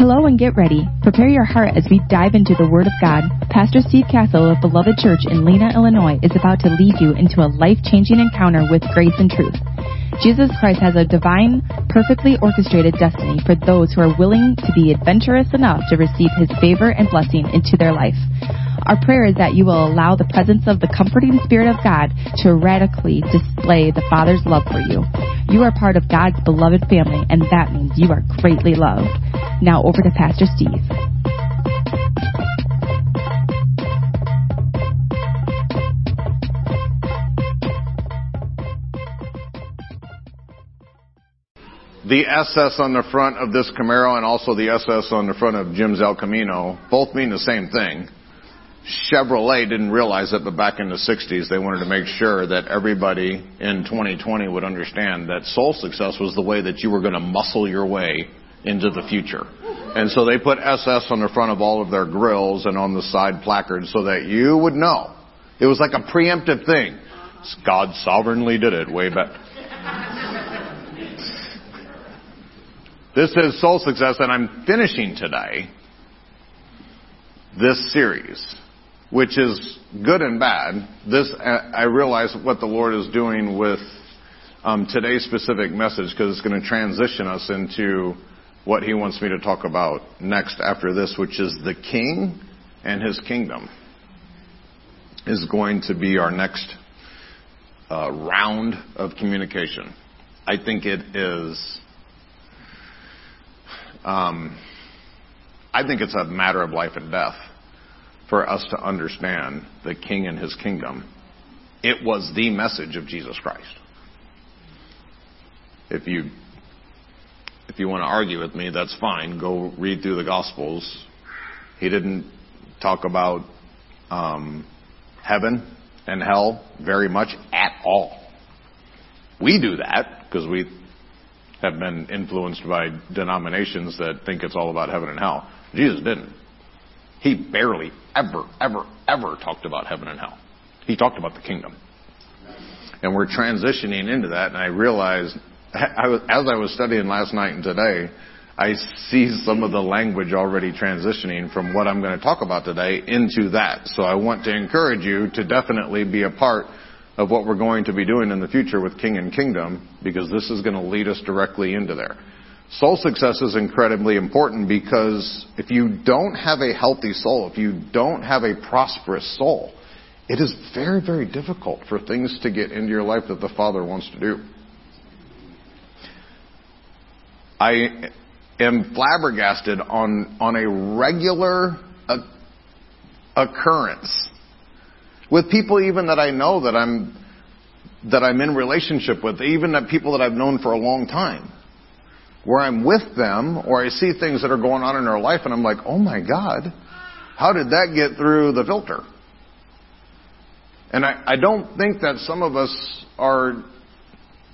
Hello and get ready. Prepare your heart as we dive into the Word of God. Pastor Steve Castle of Beloved Church in Lena, Illinois is about to lead you into a life-changing encounter with grace and truth. Jesus Christ has a divine, perfectly orchestrated destiny for those who are willing to be adventurous enough to receive His favor and blessing into their life. Our prayer is that you will allow the presence of the comforting Spirit of God to radically display the Father's love for you. You are part of God's beloved family, and that means you are greatly loved. Now over to Pastor Steve. The SS on the front of this Camaro and also the SS on the front of Jim's El Camino both mean the same thing. Chevrolet didn't realize it, but back in the 60s, they wanted to make sure that everybody in 2020 would understand that soul success was the way that you were going to muscle your way into the future. And so they put SS on the front of all of their grills and on the side placards so that you would know. It was like a preemptive thing. God sovereignly did it way back. this is Soul Success, and I'm finishing today this series, which is good and bad. This, I realize what the Lord is doing with um, today's specific message because it's going to transition us into what he wants me to talk about next after this, which is the king and his kingdom, is going to be our next uh, round of communication. I think it is. Um, I think it's a matter of life and death for us to understand the king and his kingdom. It was the message of Jesus Christ. If you if you want to argue with me, that's fine. Go read through the Gospels. He didn't talk about um, heaven and hell very much at all. We do that because we have been influenced by denominations that think it's all about heaven and hell. Jesus didn't. He barely ever, ever, ever talked about heaven and hell. He talked about the kingdom. And we're transitioning into that, and I realized I was, as I was studying last night and today, I see some of the language already transitioning from what I'm going to talk about today into that. So I want to encourage you to definitely be a part of what we're going to be doing in the future with King and Kingdom because this is going to lead us directly into there. Soul success is incredibly important because if you don't have a healthy soul, if you don't have a prosperous soul, it is very, very difficult for things to get into your life that the Father wants to do. I am flabbergasted on, on a regular occurrence with people even that I know that I'm, that I'm in relationship with, even that people that I've known for a long time, where I'm with them or I see things that are going on in their life and I'm like, oh my God, how did that get through the filter? And I, I don't think that some of us are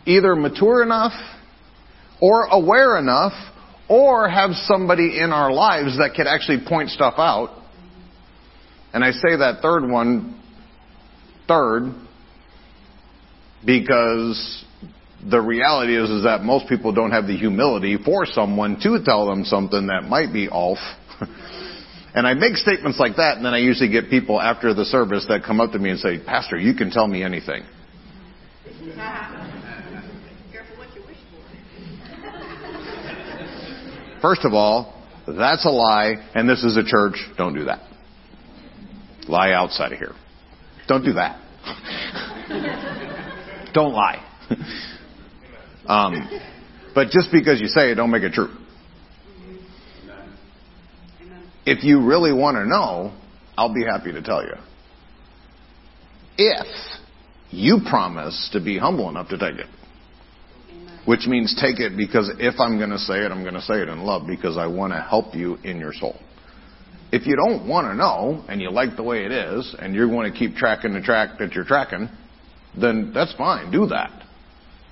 either mature enough or aware enough or have somebody in our lives that could actually point stuff out. And I say that third one, third, because the reality is, is that most people don't have the humility for someone to tell them something that might be off. and I make statements like that, and then I usually get people after the service that come up to me and say, Pastor, you can tell me anything. First of all, that's a lie, and this is a church. Don't do that. Lie outside of here. Don't do that. don't lie. um, but just because you say it, don't make it true. If you really want to know, I'll be happy to tell you. If you promise to be humble enough to take it which means take it because if I'm going to say it, I'm going to say it in love because I want to help you in your soul. If you don't want to know and you like the way it is and you're going to keep tracking the track that you're tracking, then that's fine. Do that.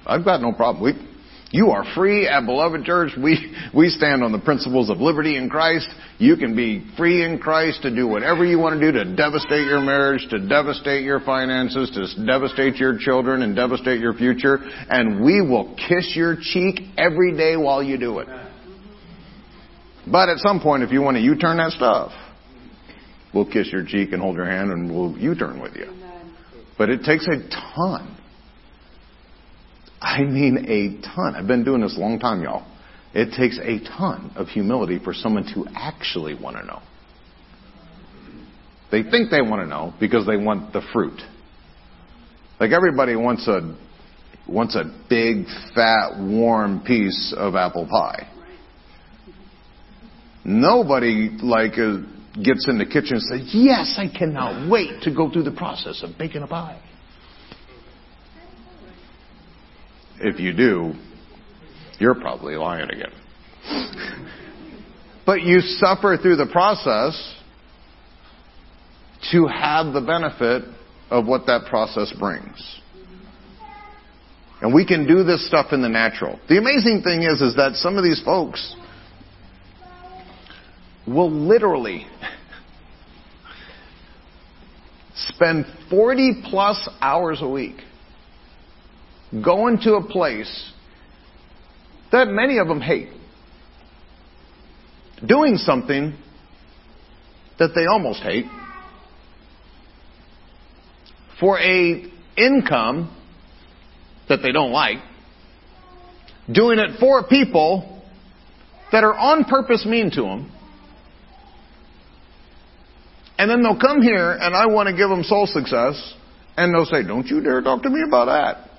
I've got no problem. We, you are free at Beloved Church. We, we stand on the principles of liberty in Christ. You can be free in Christ to do whatever you want to do to devastate your marriage, to devastate your finances, to devastate your children and devastate your future. And we will kiss your cheek every day while you do it. But at some point, if you want to U-turn that stuff, we'll kiss your cheek and hold your hand and we'll U-turn with you. But it takes a ton. I mean a ton. I've been doing this a long time, y'all. It takes a ton of humility for someone to actually want to know. They think they want to know because they want the fruit. Like everybody wants a wants a big, fat, warm piece of apple pie. Nobody like uh, gets in the kitchen and says, "Yes, I cannot wait to go through the process of baking a pie." If you do, you're probably lying again. but you suffer through the process to have the benefit of what that process brings. And we can do this stuff in the natural. The amazing thing is, is that some of these folks will literally spend 40 plus hours a week going to a place that many of them hate. Doing something that they almost hate for a income that they don't like, doing it for people that are on purpose mean to them, and then they'll come here and I want to give them soul success, and they'll say, Don't you dare talk to me about that.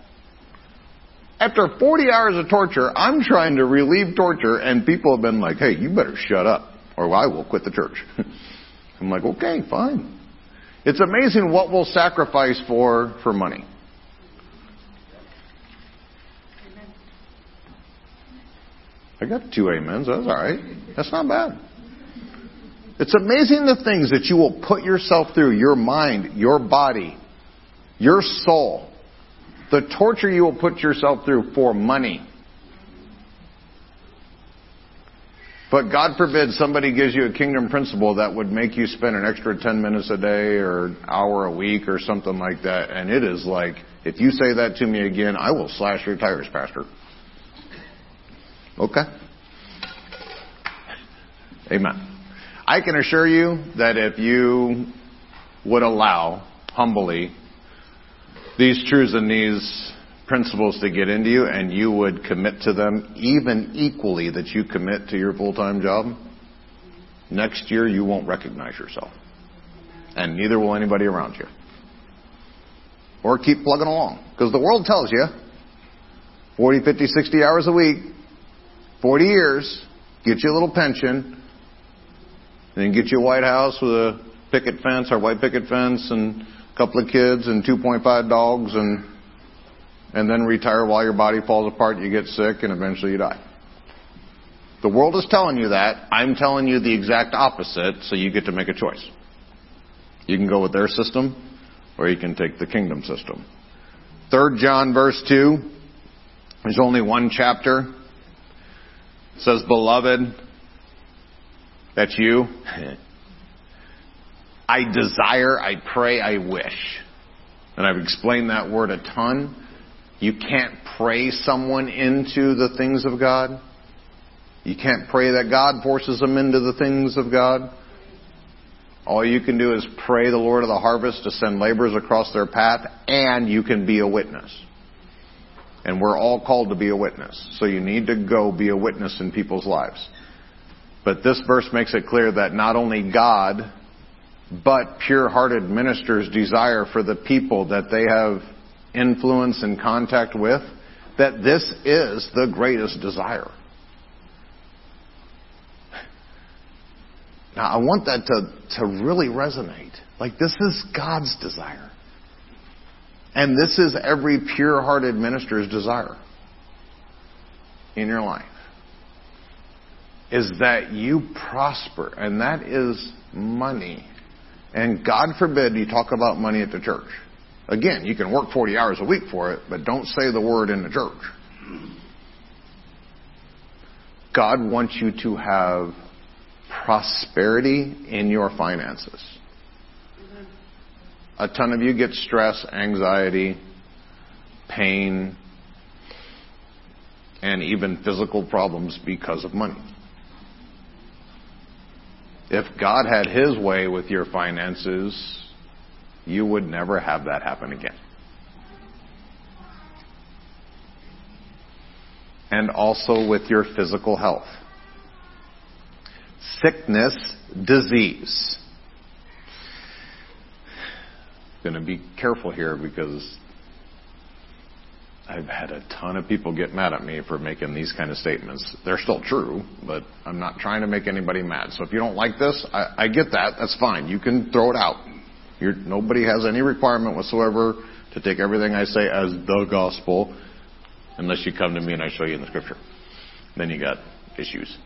After 40 hours of torture, I'm trying to relieve torture, and people have been like, Hey, you better shut up, or I will quit the church. I'm like, Okay, fine. It's amazing what we'll sacrifice for for money. I got two amens. That's all right. That's not bad. It's amazing the things that you will put yourself through, your mind, your body, your soul, the torture you will put yourself through for money. But God forbid somebody gives you a kingdom principle that would make you spend an extra 10 minutes a day or an hour a week or something like that. And it is like, if you say that to me again, I will slash your tires, Pastor. Okay? Amen. I can assure you that if you would allow humbly these truths and these principles to get into you and you would commit to them even equally that you commit to your full-time job, next year you won't recognize yourself. And neither will anybody around you. Or keep plugging along. Because the world tells you 40, 50, 60 hours a week, 40 years, get you a little pension, then get you a White House with a picket fence or white picket fence and couple of kids and 2.5 dogs and and then retire while your body falls apart, you get sick, and eventually you die. The world is telling you that. I'm telling you the exact opposite, so you get to make a choice. You can go with their system, or you can take the kingdom system. 3 John verse 2, there's only one chapter. It says, Beloved, that's you. I desire, I pray, I wish. And I've explained that word a ton. You can't pray someone into the things of God. You can't pray that God forces them into the things of God. All you can do is pray the Lord of the harvest to send laborers across their path, and you can be a witness. And we're all called to be a witness. So you need to go be a witness in people's lives. But this verse makes it clear that not only God, but pure hearted ministers desire for the people that they have influence and contact with, that this is the greatest desire. Now, I want that to, to really resonate. Like, this is God's desire. And this is every pure hearted minister's desire in your life is that you prosper, and that is money. And God forbid you talk about money at the church. Again, you can work 40 hours a week for it, but don't say the word in the church. God wants you to have prosperity in your finances. A ton of you get stress, anxiety, pain, and even physical problems because of money. If God had His way with your finances, you would never have that happen again. And also with your physical health. Sickness, disease. Going to be careful here because I've had a ton of people get mad at me for making these kind of statements. They're still true, but I'm not trying to make anybody mad. So if you don't like this, I, I get that. That's fine. You can throw it out. You're, nobody has any requirement whatsoever to take everything I say as the gospel, unless you come to me and I show you in the scripture. Then you got issues.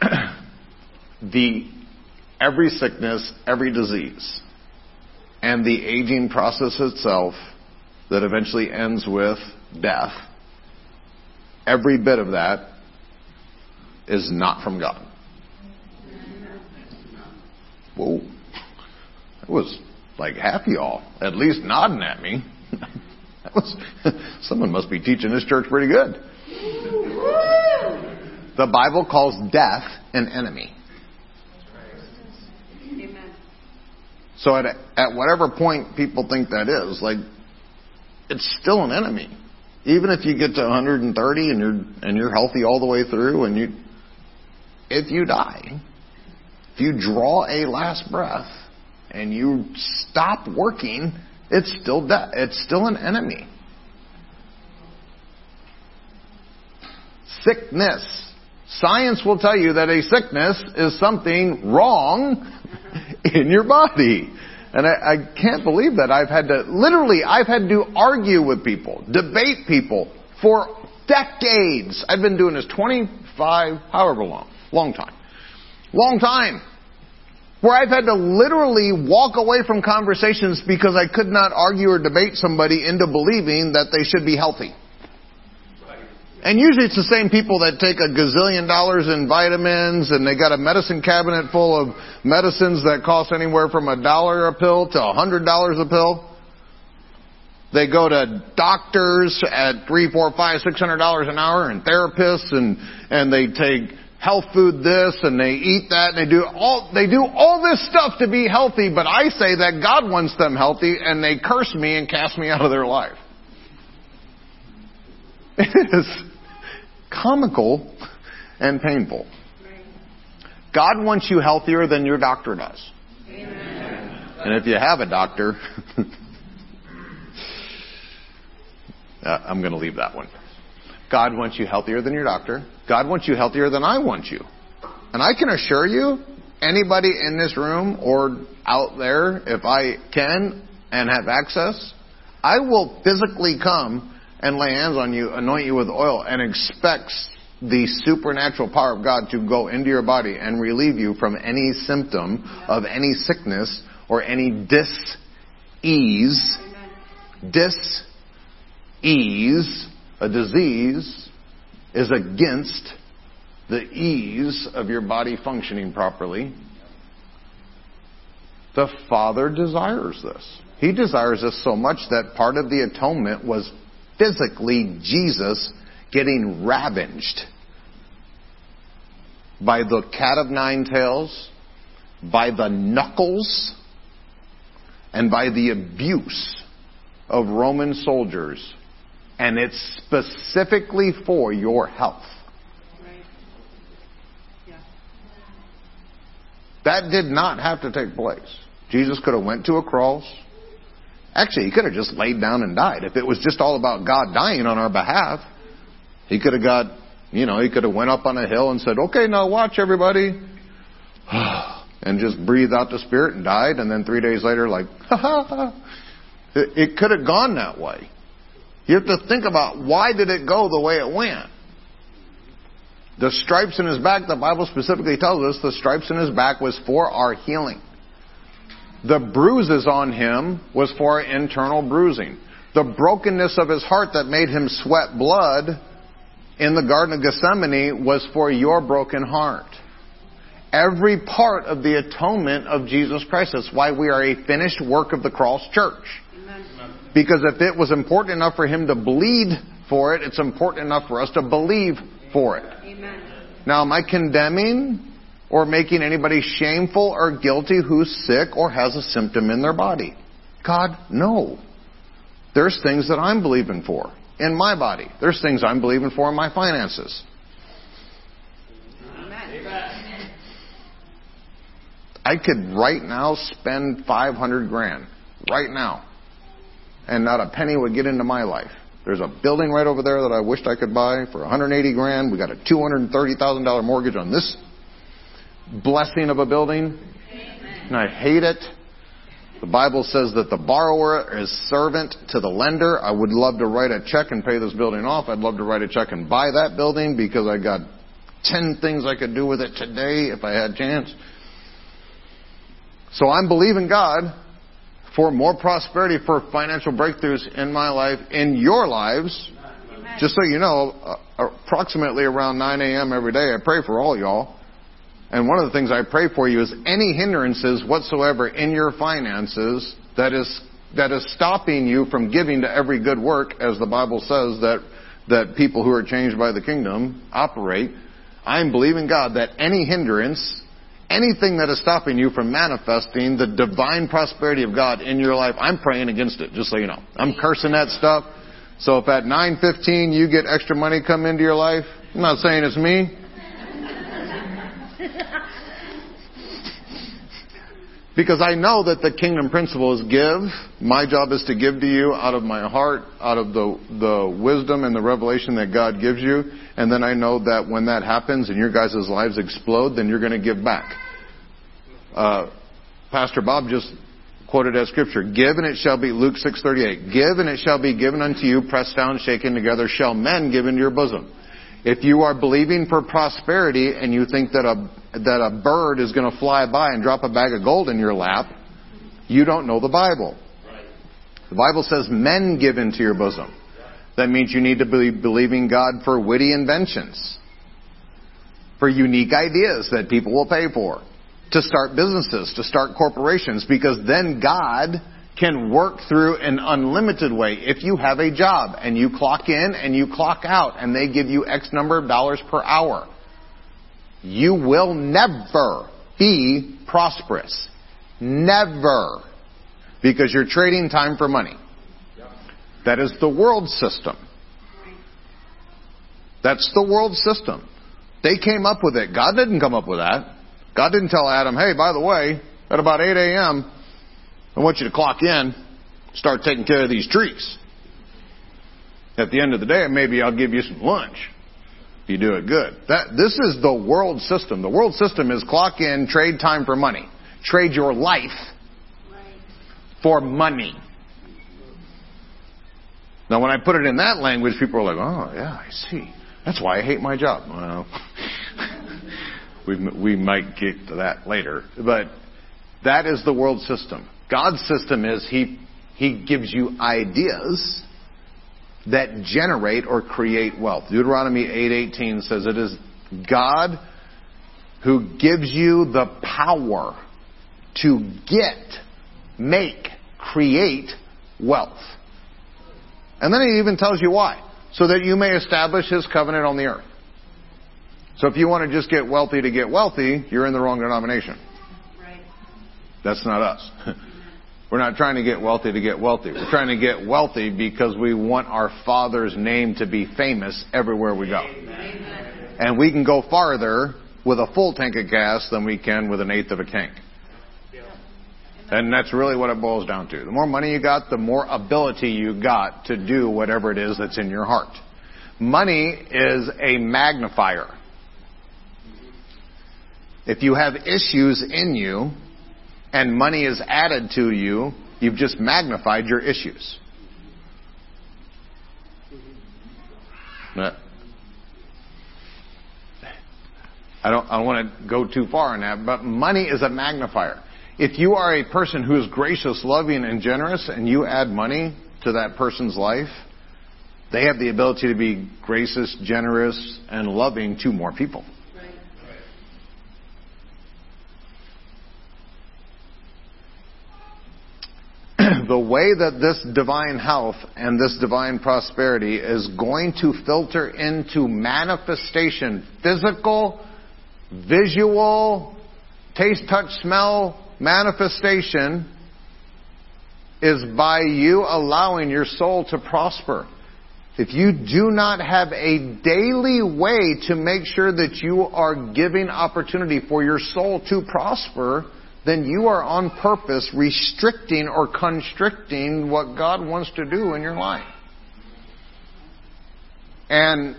the every sickness, every disease, and the aging process itself that eventually ends with death, every bit of that is not from God. Whoa. That was like half y'all at least nodding at me. that was someone must be teaching this church pretty good. The Bible calls death an enemy. So at, at whatever point people think that is, like it's still an enemy. Even if you get to 130 and you're and you're healthy all the way through, and you, if you die, if you draw a last breath and you stop working, it's still de- it's still an enemy. Sickness. Science will tell you that a sickness is something wrong in your body. And I, I can't believe that I've had to, literally, I've had to argue with people, debate people for decades. I've been doing this 25, however long, long time. Long time. Where I've had to literally walk away from conversations because I could not argue or debate somebody into believing that they should be healthy. And usually it's the same people that take a gazillion dollars in vitamins and they got a medicine cabinet full of medicines that cost anywhere from a dollar a pill to a hundred dollars a pill. They go to doctors at three, four, five, six hundred dollars an hour and therapists and, and they take health food this and they eat that and they do all, they do all this stuff to be healthy, but I say that God wants them healthy and they curse me and cast me out of their life. It is comical and painful. God wants you healthier than your doctor does. Amen. And if you have a doctor, uh, I'm going to leave that one. God wants you healthier than your doctor. God wants you healthier than I want you. And I can assure you, anybody in this room or out there, if I can and have access, I will physically come and lay hands on you, anoint you with oil, and expects the supernatural power of God to go into your body and relieve you from any symptom of any sickness or any dis-ease. Dis-ease, a disease, is against the ease of your body functioning properly. The Father desires this. He desires this so much that part of the atonement was physically Jesus getting ravaged by the cat of nine tails, by the knuckles, and by the abuse of Roman soldiers. And it's specifically for your health. That did not have to take place. Jesus could have went to a cross, Actually, he could have just laid down and died. If it was just all about God dying on our behalf, he could have got, you know, he could have went up on a hill and said, okay, now watch everybody. and just breathed out the spirit and died. And then three days later, like, it could have gone that way. You have to think about why did it go the way it went? The stripes in his back, the Bible specifically tells us the stripes in his back was for our healing. The bruises on him was for internal bruising. The brokenness of his heart that made him sweat blood in the Garden of Gethsemane was for your broken heart. Every part of the atonement of Jesus Christ. That's why we are a finished work of the cross church. Amen. Because if it was important enough for him to bleed for it, it's important enough for us to believe for it. Amen. Now, am I condemning or making anybody shameful or guilty who's sick or has a symptom in their body. God, no. There's things that I'm believing for in my body. There's things I'm believing for in my finances. Amen. I could right now spend 500 grand. Right now. And not a penny would get into my life. There's a building right over there that I wished I could buy for 180 grand. We got a $230,000 mortgage on this blessing of a building. And I hate it. The Bible says that the borrower is servant to the lender. I would love to write a check and pay this building off. I'd love to write a check and buy that building because I got 10 things I could do with it today if I had a chance. So I'm believing God for more prosperity, for financial breakthroughs in my life, in your lives. Just so you know, uh, approximately around 9 a.m. every day, I pray for all y'all. And one of the things I pray for you is any hindrances whatsoever in your finances that is that is stopping you from giving to every good work, as the Bible says that that people who are changed by the kingdom operate. I'm believing God that any hindrance anything that is stopping you from manifesting the divine prosperity of God in your life, I'm praying against it, just so you know. I'm cursing that stuff. So if at 9:15 you get extra money come into your life, I'm not saying it's me. Because I know that the kingdom principle is give. My job is to give to you out of my heart, out of the, the wisdom and the revelation that God gives you. And then I know that when that happens and your guys' lives explode, then you're going to give back. Uh, Pastor Bob just quoted as scripture, give and it shall be, Luke 6.38, give and it shall be given unto you, pressed down, shaken together, shall men give into your bosom. If you are believing for prosperity and you think that a, that a bird is going to fly by and drop a bag of gold in your lap, you don't know the Bible. The Bible says men give into your bosom. That means you need to be believing God for witty inventions, for unique ideas that people will pay for, to start businesses, to start corporations, because then God can work through an unlimited way. If you have a job and you clock in and you clock out and they give you X number of dollars per hour, you will never be prosperous. Never. Because you're trading time for money. That is the world system. That's the world system. They came up with it. God didn't come up with that. God didn't tell Adam, hey, by the way, at about 8 a.m., I want you to clock in, start taking care of these trees. At the end of the day, maybe I'll give you some lunch if you do it good. That, this is the world system. The world system is clock in, trade time for money. Trade your life for money. Now, when I put it in that language, people are like, oh, yeah, I see. That's why I hate my job. Well, we, we might get to that later. But that is the world system. God's system is He, he gives you ideas that generate or create wealth. Deuteronomy 8:18 says it is God who gives you the power to get, make, create wealth. And then he even tells you why. So that you may establish his covenant on the earth. So if you want to just get wealthy to get wealthy, you're in the wrong denomination. Right. That's not us. We're not trying to get wealthy to get wealthy. We're trying to get wealthy because we want our Father's name to be famous everywhere we go. Amen. And we can go farther with a full tank of gas than we can with an eighth of a tank. And that's really what it boils down to. The more money you got, the more ability you got to do whatever it is that's in your heart. Money is a magnifier. If you have issues in you, and money is added to you, you've just magnified your issues. I don't, I don't want to go too far on that, but money is a magnifier. If you are a person who is gracious, loving, and generous, and you add money to that person's life, they have the ability to be gracious, generous, and loving to more people. the way that this divine health and this divine prosperity is going to filter into manifestation, physical visual, taste, touch, smell manifestation is by you allowing your soul to prosper. If you do not have a daily way to make sure that you are giving opportunity for your soul to prosper, then you are on purpose restricting or constricting what God wants to do in your life. And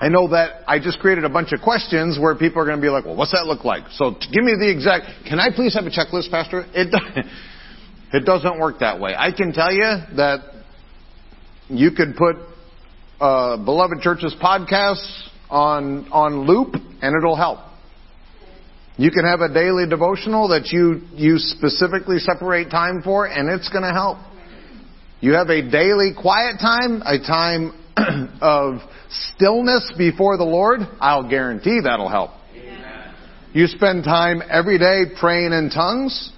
I know that I just created a bunch of questions where people are going to be like, well, what's that look like? So give me the exact, can I please have a checklist, Pastor? It, it doesn't work that way. I can tell you that you could put uh, Beloved Church's podcasts on, on loop and it'll help. You can have a daily devotional that you, you specifically separate time for and it's going to help. You have a daily quiet time, a time of stillness before the Lord, I'll guarantee that'll help. Amen. You spend time every day praying in tongues.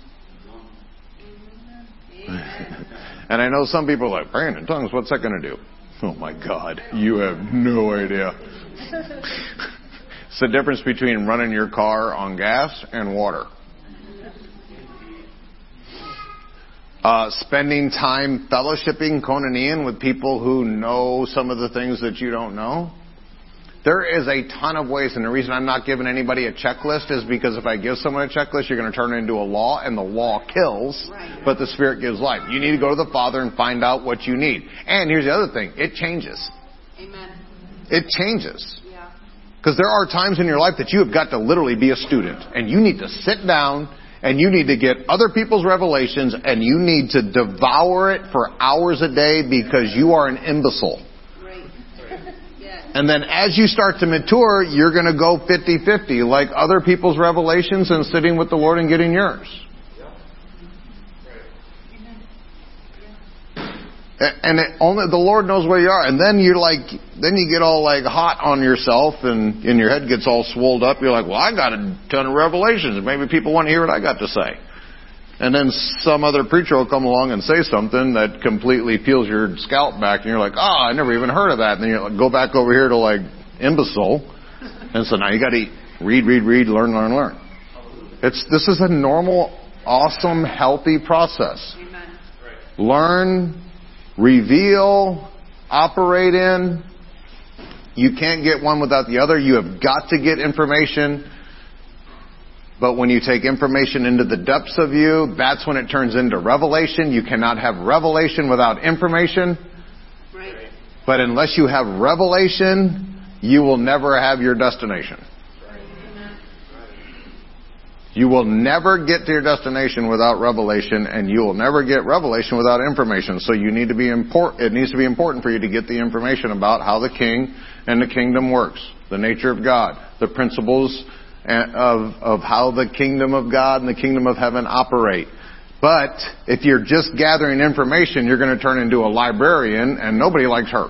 and I know some people are like, praying in tongues, what's that going to do? Oh my God, you have no idea. it's the difference between running your car on gas and water. Uh, spending time fellowshipping, koinonia, with people who know some of the things that you don't know. There is a ton of ways, and the reason I'm not giving anybody a checklist is because if I give someone a checklist, you're going to turn it into a law, and the law kills, right. but the Spirit gives life. You need to go to the Father and find out what you need. And here's the other thing: it changes. Amen. It changes. Because there are times in your life that you have got to literally be a student, and you need to sit down and you need to get other people's revelations and you need to devour it for hours a day because you are an imbecile. And then as you start to mature, you're going to go 50-50 like other people's revelations and sitting with the Lord and getting yours. And it, only the Lord knows where you are. And then you're like, then you get all like hot on yourself and, and your head gets all swolled up. You're like, well, I got a ton of revelations. Maybe people want to hear what I got to say. And then some other preacher will come along and say something that completely peels your scalp back and you're like, oh, I never even heard of that. And then you like, go back over here to like imbecile. And so now you got to read, read, read, learn, learn, learn. It's, this is a normal, awesome, healthy process. Learn, reveal, operate in. You can't get one without the other. You have got to get information. But when you take information into the depths of you, that's when it turns into revelation. You cannot have revelation without information. Right. But unless you have revelation, you will never have your destination. You will never get to your destination without revelation, and you will never get revelation without information. So you need to be important. It needs to be important for you to get the information about how the king and the kingdom works, the nature of God, the principles eh, of of how the kingdom of God and the kingdom of heaven operate. But if you're just gathering information, you're going to turn into a librarian, and nobody likes her.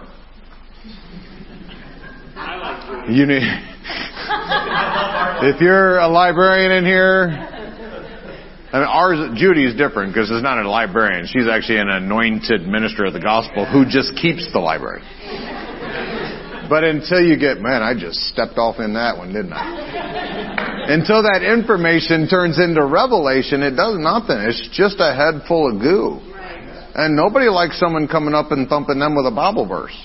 You need. if you're a librarian in here, I mean, ours, Judy is different because it's not a librarian. She's actually an anointed minister of the gospel who just keeps the library. But until you get, man, I just stepped off in that one, didn't I? Until that information turns into revelation, it does nothing. It's just a head full of goo. And nobody likes someone coming up and thumping them with a Bible verse.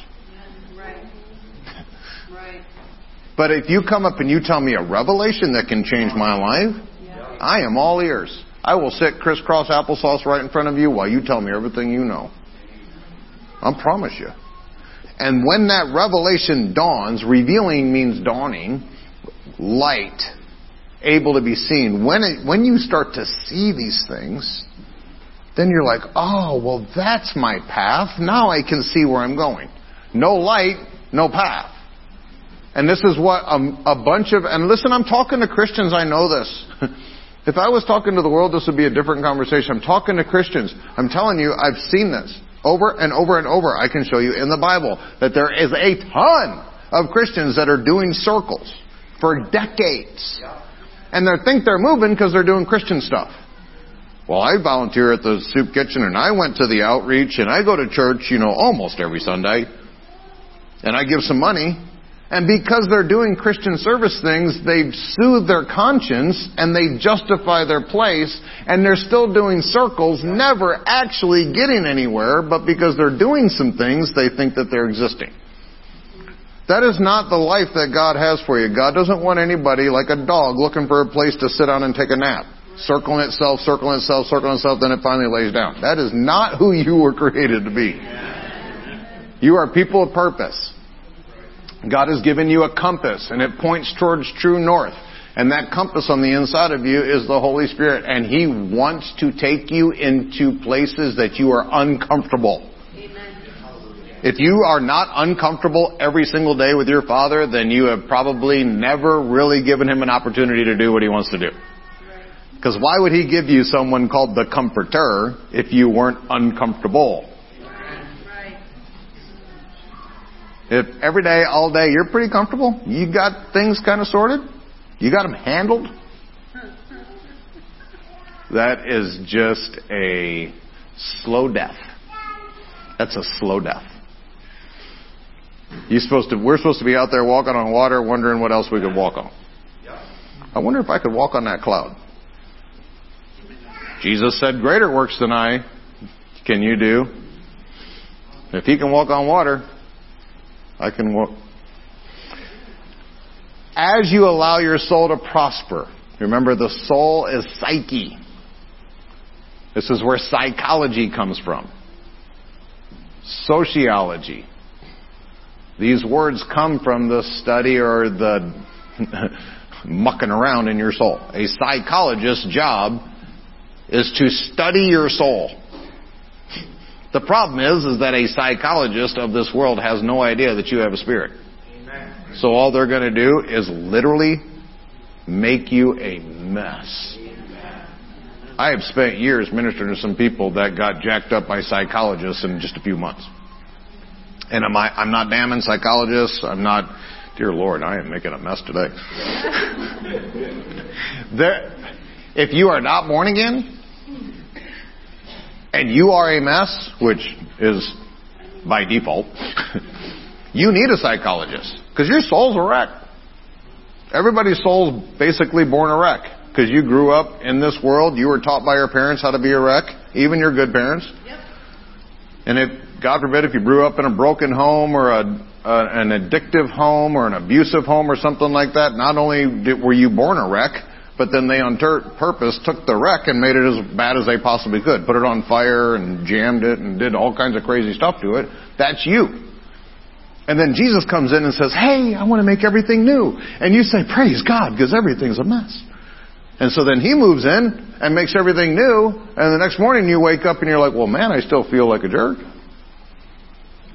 But if you come up and you tell me a revelation that can change my life, I am all ears. I will sit crisscross applesauce right in front of you while you tell me everything you know. I promise you. And when that revelation dawns, revealing means dawning, light, able to be seen. When it, when you start to see these things, then you're like, oh, well, that's my path. Now I can see where I'm going. No light, no path. And this is what a, a bunch of, and listen, I'm talking to Christians, I know this. if I was talking to the world, this would be a different conversation. I'm talking to Christians. I'm telling you, I've seen this over and over and over. I can show you in the Bible that there is a ton of Christians that are doing circles for decades. And they think they're moving because they're doing Christian stuff. Well, I volunteer at the soup kitchen and I went to the outreach and I go to church, you know, almost every Sunday. And I give some money And because they're doing Christian service things, they've soothed their conscience and they justify their place and they're still doing circles, never actually getting anywhere, but because they're doing some things, they think that they're existing. That is not the life that God has for you. God doesn't want anybody like a dog looking for a place to sit down and take a nap. Circling itself, circling itself, circling itself, then it finally lays down. That is not who you were created to be. You are people of purpose. God has given you a compass and it points towards true north. And that compass on the inside of you is the Holy Spirit. And He wants to take you into places that you are uncomfortable. If you are not uncomfortable every single day with your Father, then you have probably never really given Him an opportunity to do what He wants to do. Because why would He give you someone called the Comforter if you weren't uncomfortable? If every day, all day, you're pretty comfortable, you got things kind of sorted, you got them handled, that is just a slow death. That's a slow death. You supposed to, we're supposed to be out there walking on water, wondering what else we could walk on. I wonder if I could walk on that cloud. Jesus said, greater works than I can you do. If he can walk on water, I can walk. As you allow your soul to prosper, remember the soul is psyche. This is where psychology comes from. Sociology. These words come from the study or the mucking around in your soul. A psychologist's job is to study your soul. The problem is, is that a psychologist of this world has no idea that you have a spirit. Amen. So all they're going to do is literally make you a mess. I have spent years ministering to some people that got jacked up by psychologists in just a few months. And am I, I'm not damning psychologists. I'm not, dear Lord, I am making a mess today. there, if you are not born again, and you are a mess, which is by default, you need a psychologist because your soul's a wreck. Everybody's soul's basically born a wreck because you grew up in this world. You were taught by your parents how to be a wreck, even your good parents. Yep. And if, God forbid, if you grew up in a broken home or a, a an addictive home or an abusive home or something like that, not only did, were you born a wreck, but then they on ter- purpose took the wreck and made it as bad as they possibly could. Put it on fire and jammed it and did all kinds of crazy stuff to it. That's you. And then Jesus comes in and says, Hey, I want to make everything new. And you say, Praise God, because everything's a mess. And so then he moves in and makes everything new. And the next morning you wake up and you're like, Well, man, I still feel like a jerk.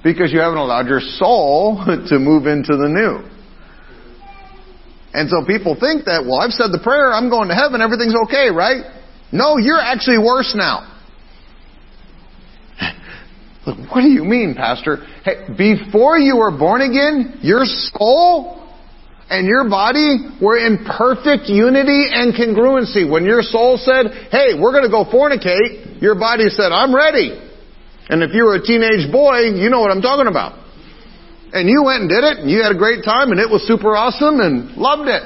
Because you haven't allowed your soul to move into the new. And so people think that, well, I've said the prayer, I'm going to heaven, everything's okay, right? No, you're actually worse now. what do you mean, Pastor? Hey, before you were born again, your soul and your body were in perfect unity and congruency. When your soul said, hey, we're going to go fornicate, your body said, I'm ready. And if you were a teenage boy, you know what I'm talking about. And you went and did it, and you had a great time, and it was super awesome, and loved it.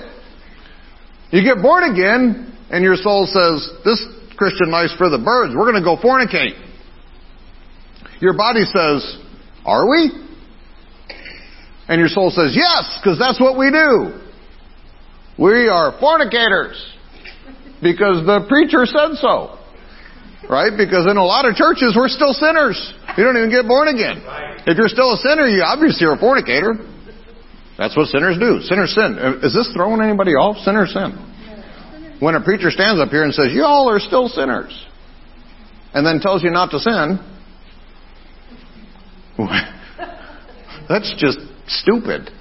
You get born again, and your soul says, this Christian life's for the birds. We're going to go fornicate. Your body says, are we? And your soul says, yes, because that's what we do. We are fornicators. Because the preacher said so. Right? Because in a lot of churches, we're still sinners. You don't even get born again. If you're still a sinner, you obviously are a fornicator. That's what sinners do. Sinners sin. Uh, is this throwing anybody off? Sinners sin. When a preacher stands up here and says, y'all are still sinners, and then tells you not to sin, that's just stupid.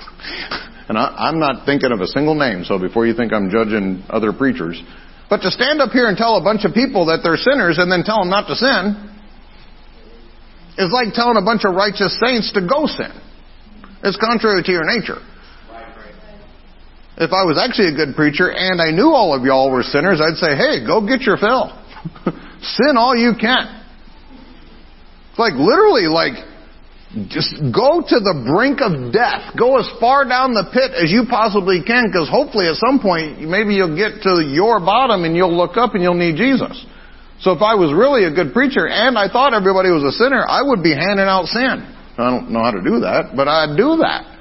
And I, am not thinking of a single name, so before you think I'm judging other preachers, but to stand up here and tell a bunch of people that they're sinners and then tell them not to sin is like telling a bunch of righteous saints to go sin. It's contrary to your nature. If I was actually a good preacher and I knew all of y'all were sinners, I'd say, hey, go get your fill. sin all you can. It's like literally like just go to the brink of death. Go as far down the pit as you possibly can because hopefully at some point maybe you'll get to your bottom and you'll look up and you'll need Jesus. So if I was really a good preacher and I thought everybody was a sinner, I would be handing out sin. I don't know how to do that, but I'd do that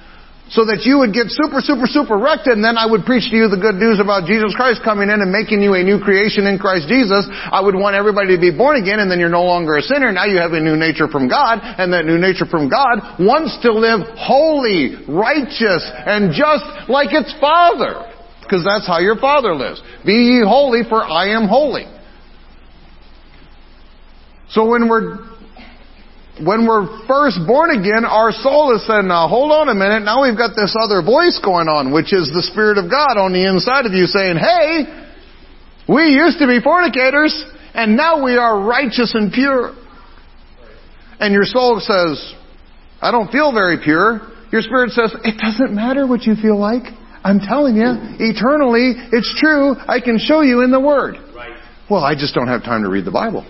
so that you would get super, super, super wrecked, and then I would preach to you the good news about Jesus Christ coming in and making you a new creation in Christ Jesus. I would want everybody to be born again, and then you're no longer a sinner. Now you have a new nature from God, and that new nature from God wants to live holy, righteous, and just like its Father. Because that's how your Father lives. Be ye holy, for I am holy. So when we're when we're first born again, our soul is saying, now hold on a minute, now we've got this other voice going on, which is the Spirit of God on the inside of you saying, hey, we used to be fornicators, and now we are righteous and pure. And your soul says, I don't feel very pure. Your spirit says, it doesn't matter what you feel like. I'm telling you, eternally, it's true. I can show you in the Word. Right. Well, I just don't have time to read the Bible.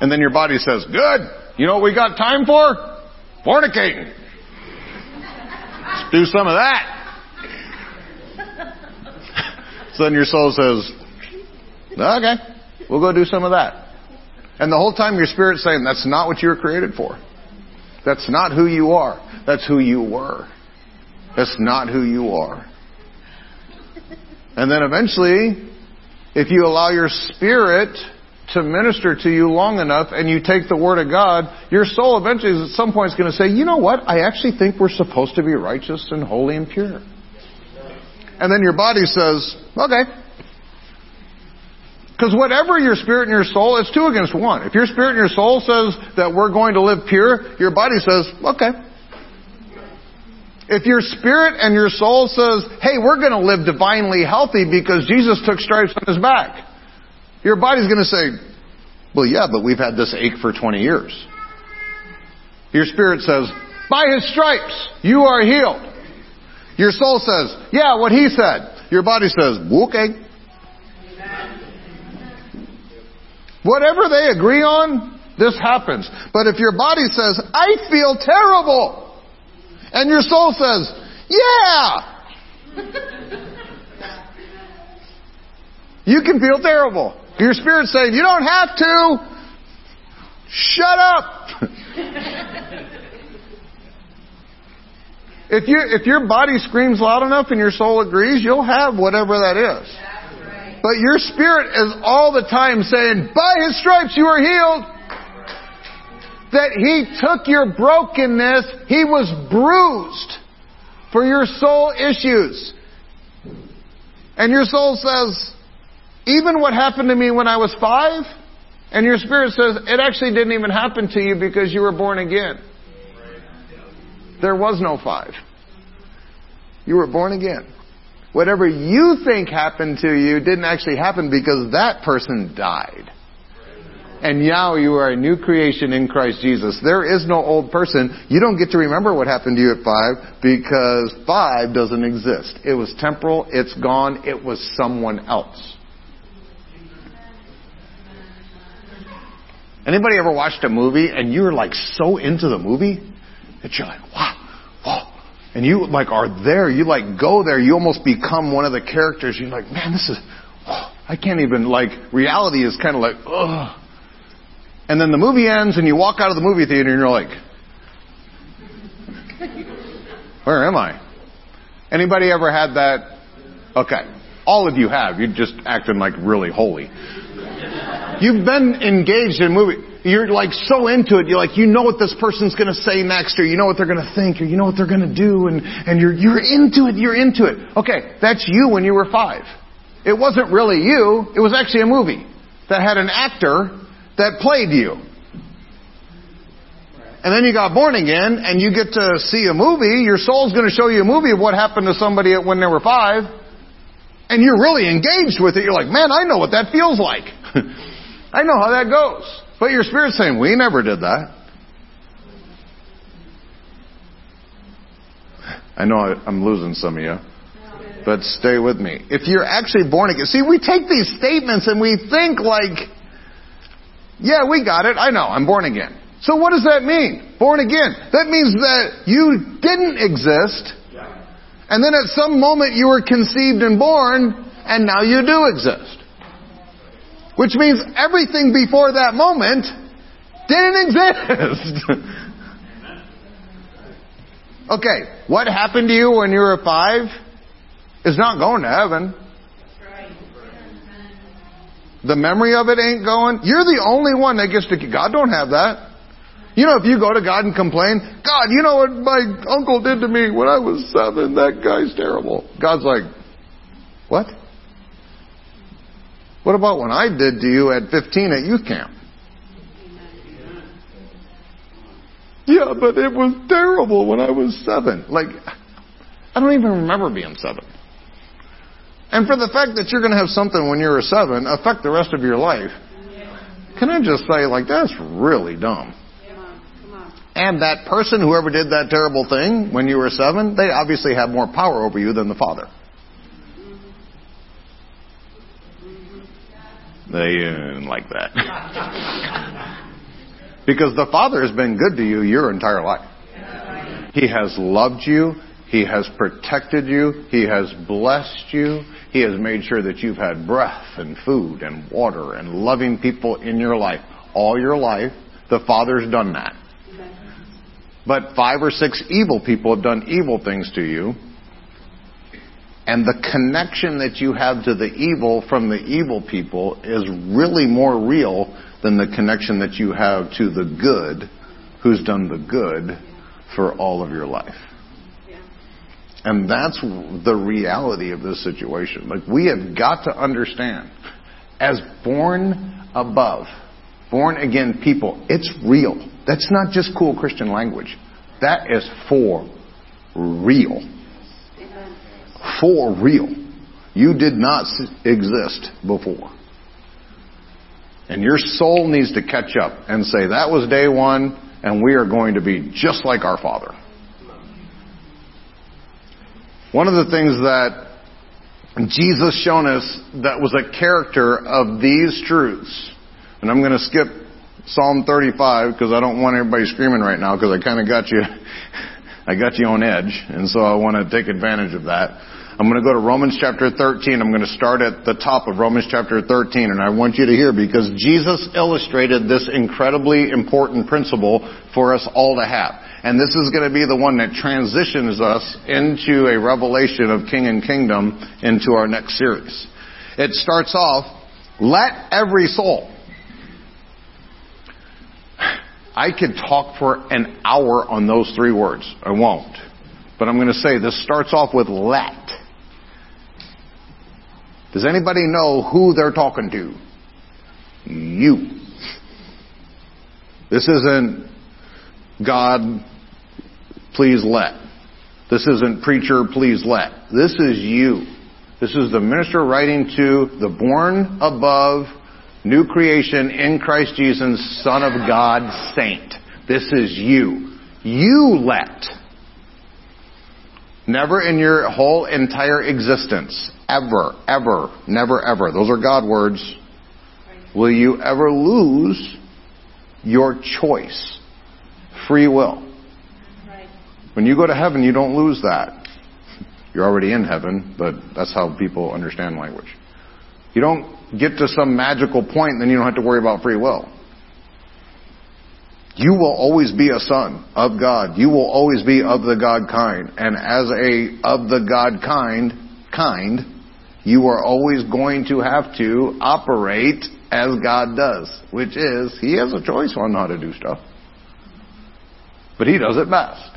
And then your body says, good. You know what we got time for? Fornicating. Let's do some of that. so then your soul says, okay, we'll go do some of that. And the whole time your spirit's saying, that's not what you were created for. That's not who you are. That's who you were. That's not who you are. And then eventually, if you allow your spirit to minister to you long enough and you take the Word of God, your soul eventually is at some point is going to say, you know what? I actually think we're supposed to be righteous and holy and pure. And then your body says, okay. Because whatever your spirit and your soul, it's two against one. If your spirit and your soul says that we're going to live pure, your body says, okay. If your spirit and your soul says, hey, we're going to live divinely healthy because Jesus took stripes on his back, your body's going to say, well, yeah, but we've had this ache for 20 years. Your spirit says, by his stripes, you are healed. Your soul says, yeah, what he said. Your body says, okay. Whatever they agree on, this happens. But if your body says, I feel terrible, and your soul says, yeah, you can feel terrible. Your spirit's saying, you don't have to. Shut up. if you if your body screams loud enough and your soul agrees, you'll have whatever that is. But your spirit is all the time saying, by his stripes you are healed. That he took your brokenness, he was bruised for your soul issues. And your soul says, even what happened to me when I was five, and your spirit says, it actually didn't even happen to you because you were born again. There was no five. You were born again. Whatever you think happened to you didn't actually happen because that person died. And now you are a new creation in Christ Jesus. There is no old person. You don't get to remember what happened to you at five because five doesn't exist. It was temporal. It's gone. It was someone else. Anybody ever watched a movie and you were like so into the movie that you're like, wow, whoa. And you like are there, you like go there, you almost become one of the characters. You're like, man, this is, I can't even like, reality is kind of like, ugh. And then the movie ends and you walk out of the movie theater and you're like, where am I? Anybody ever had that? Okay. All of you have. You're just acting like really holy. You've been engaged in a movie. You're like so into it. You're like, you know what this person's going to say next, or you know what they're going to think, or you know what they're going to do, and, and you're, you're into it. You're into it. Okay, that's you when you were five. It wasn't really you. It was actually a movie that had an actor that played you. And then you got born again, and you get to see a movie. Your soul's going to show you a movie of what happened to somebody when they were five. And you're really engaged with it. You're like, man, I know what that feels like. I know how that goes. But your spirit's saying, we never did that. I know I'm losing some of you, but stay with me. If you're actually born again, see, we take these statements and we think like, yeah, we got it. I know, I'm born again. So what does that mean? Born again. That means that you didn't exist, and then at some moment you were conceived and born, and now you do exist. Which means everything before that moment didn't exist. okay, what happened to you when you were five is not going to heaven. The memory of it ain't going. You're the only one that gets to. God don't have that. You know, if you go to God and complain, God, you know what my uncle did to me when I was seven? That guy's terrible. God's like, what? What about when I did to you at 15 at youth camp? Yeah, but it was terrible when I was seven. Like, I don't even remember being seven. And for the fact that you're going to have something when you're a seven affect the rest of your life, can I just say, like, that's really dumb. And that person, whoever did that terrible thing when you were seven, they obviously have more power over you than the father. They didn't like that. because the father has been good to you your entire life. He has loved you. He has protected you. He has blessed you. He has made sure that you've had breath and food and water and loving people in your life. All your life, the Father's done that. But five or six evil people have done evil things to you. And the connection that you have to the evil from the evil people is really more real than the connection that you have to the good who's done the good for all of your life. And that's the reality of this situation. Like, we have got to understand, as born above, born again people, it's real. That's not just cool Christian language. That is for real. For real. You did not exist before. And your soul needs to catch up and say, that was day one, and we are going to be just like our Father. One of the things that Jesus shown us that was a character of these truths, and I'm going to skip Psalm 35 because I don't want everybody screaming right now because I kind of got you, I got you on edge, and so I want to take advantage of that. I'm going to go to Romans chapter 13. I'm going to start at the top of Romans chapter 13, and I want you to hear because Jesus illustrated this incredibly important principle for us all to have. And this is going to be the one that transitions us into a revelation of King and Kingdom into our next series. It starts off, let every soul. I could talk for an hour on those three words. I won't. But I'm going to say this starts off with let. Does anybody know who they're talking to? You. This isn't God, please let. This isn't preacher, please let. This is you. This is the minister writing to the born above, new creation in Christ Jesus, Son of God, saint. This is you. You let. Never in your whole entire existence, ever, ever, never, ever, those are God words, will you ever lose your choice free will. When you go to heaven, you don't lose that. You're already in heaven, but that's how people understand language. You don't get to some magical point then you don't have to worry about free will. You will always be a son of God. You will always be of the God kind. And as a of the God kind, kind, you are always going to have to operate as God does, which is, He has a choice on how to do stuff but he does it best.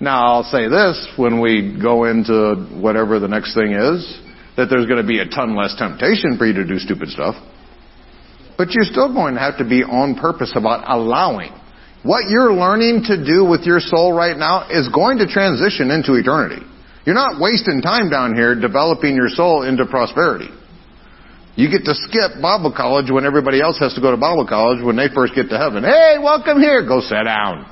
Now, I'll say this when we go into whatever the next thing is, that there's going to be a ton less temptation for you to do stupid stuff. But you're still going to have to be on purpose about allowing. What you're learning to do with your soul right now is going to transition into eternity. You're not wasting time down here developing your soul into prosperity. You get to skip Bible college when everybody else has to go to Bible college when they first get to heaven. Hey, welcome here. Go sit down.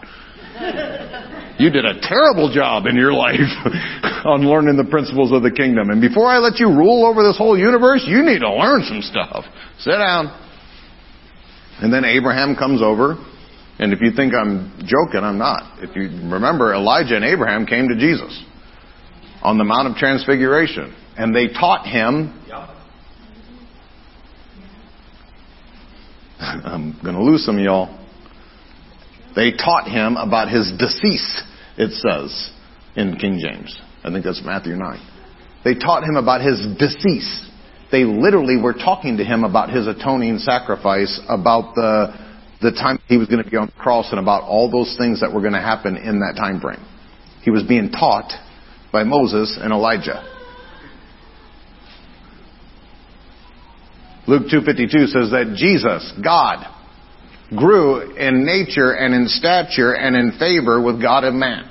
you did a terrible job in your life on learning the principles of the kingdom. And before I let you rule over this whole universe, you need to learn some stuff. Sit down. And then Abraham comes over, and if you think I'm joking, I'm not. If you remember, Elijah and Abraham came to Jesus on the Mount of Transfiguration, and they taught him. I'm going to lose some of y'all. They taught him about his decease, it says in King James. I think that's Matthew 9. They taught him about his decease. They literally were talking to him about his atoning sacrifice, about the, the time he was going to be on the cross, and about all those things that were going to happen in that time frame. He was being taught by Moses and Elijah. Luke 2:52 says that Jesus, God, grew in nature and in stature and in favor with God and man.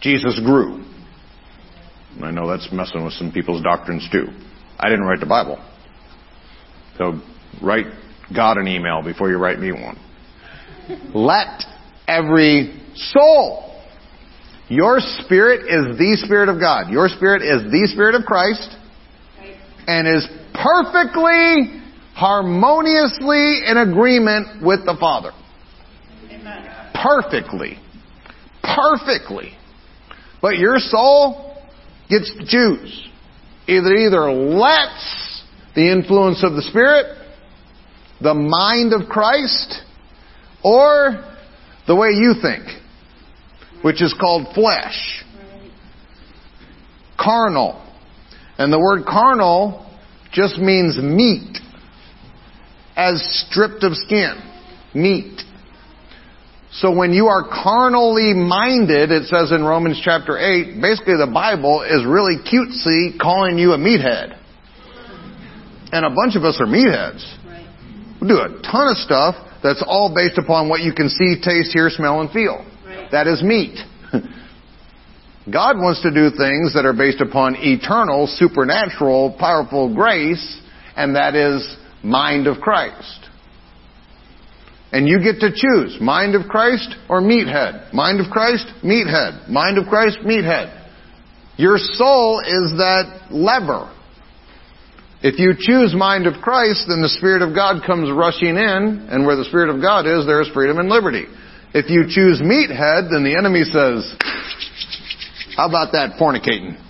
Jesus grew. I know that's messing with some people's doctrines too. I didn't write the Bible. So write God an email before you write me one. Let every soul. Your spirit is the Spirit of God. Your spirit is the Spirit of Christ and is perfectly, harmoniously in agreement with the Father. Perfectly. Perfectly. But your soul gets to choose. Either either lets the influence of the Spirit, the mind of Christ, or the way you think, which is called flesh. Carnal. And the word carnal just means meat, as stripped of skin. Meat. So when you are carnally minded, it says in Romans chapter 8, basically the Bible is really cutesy calling you a meathead. And a bunch of us are meatheads. We do a ton of stuff that's all based upon what you can see, taste, hear, smell, and feel. That is meat. God wants to do things that are based upon eternal, supernatural, powerful grace, and that is mind of Christ. And you get to choose mind of Christ or meathead. Mind of Christ, meathead. Mind of Christ, meathead. Your soul is that lever. If you choose mind of Christ, then the Spirit of God comes rushing in, and where the Spirit of God is, there is freedom and liberty. If you choose meathead, then the enemy says, how about that fornicating?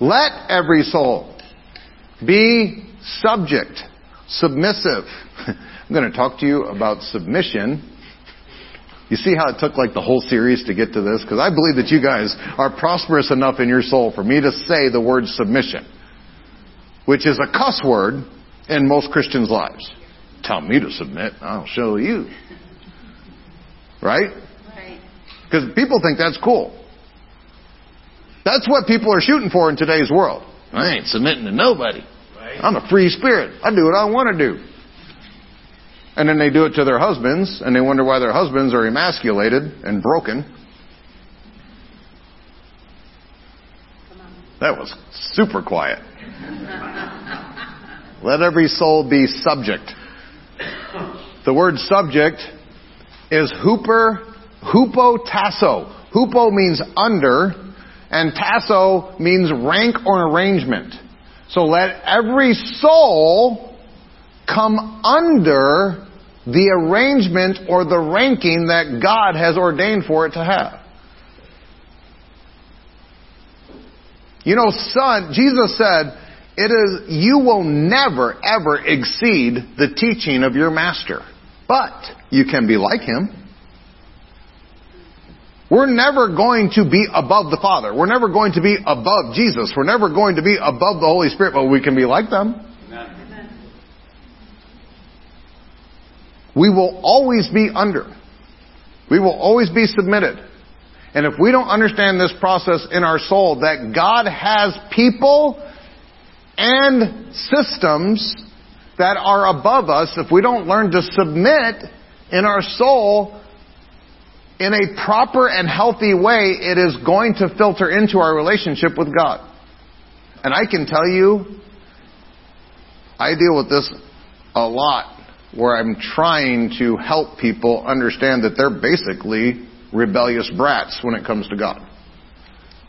Let every soul be subject submissive. I'm going to talk to you about submission. You see how it took like the whole series to get to this? Because I believe that you guys are prosperous enough in your soul for me to say the word submission, which is a cuss word in most Christians' lives. Tell me to submit, I'll show you. Right? Because people think that's cool. That's what people are shooting for in today's world. I ain't submitting to nobody. I'm a free spirit. I do what I want to do. And then they do it to their husbands, and they wonder why their husbands are emasculated and broken. That was super quiet. Let every soul be subject. The word subject is hooper, hupo tasso. Hupo means under, and tasso means rank or arrangement. So let every soul come under the arrangement or the ranking that God has ordained for it to have. You know, son, Jesus said, it is, you will never ever exceed the teaching of your master. But you can be like him. We're never going to be above the Father. We're never going to be above Jesus. We're never going to be above the Holy Spirit, but we can be like them. Amen. We will always be under. We will always be submitted. And if we don't understand this process in our soul, that God has people and systems that are above us, if we don't learn to submit in our soul, in a proper and healthy way, it is going to filter into our relationship with God. And I can tell you, I deal with this a lot where I'm trying to help people understand that they're basically rebellious brats when it comes to God.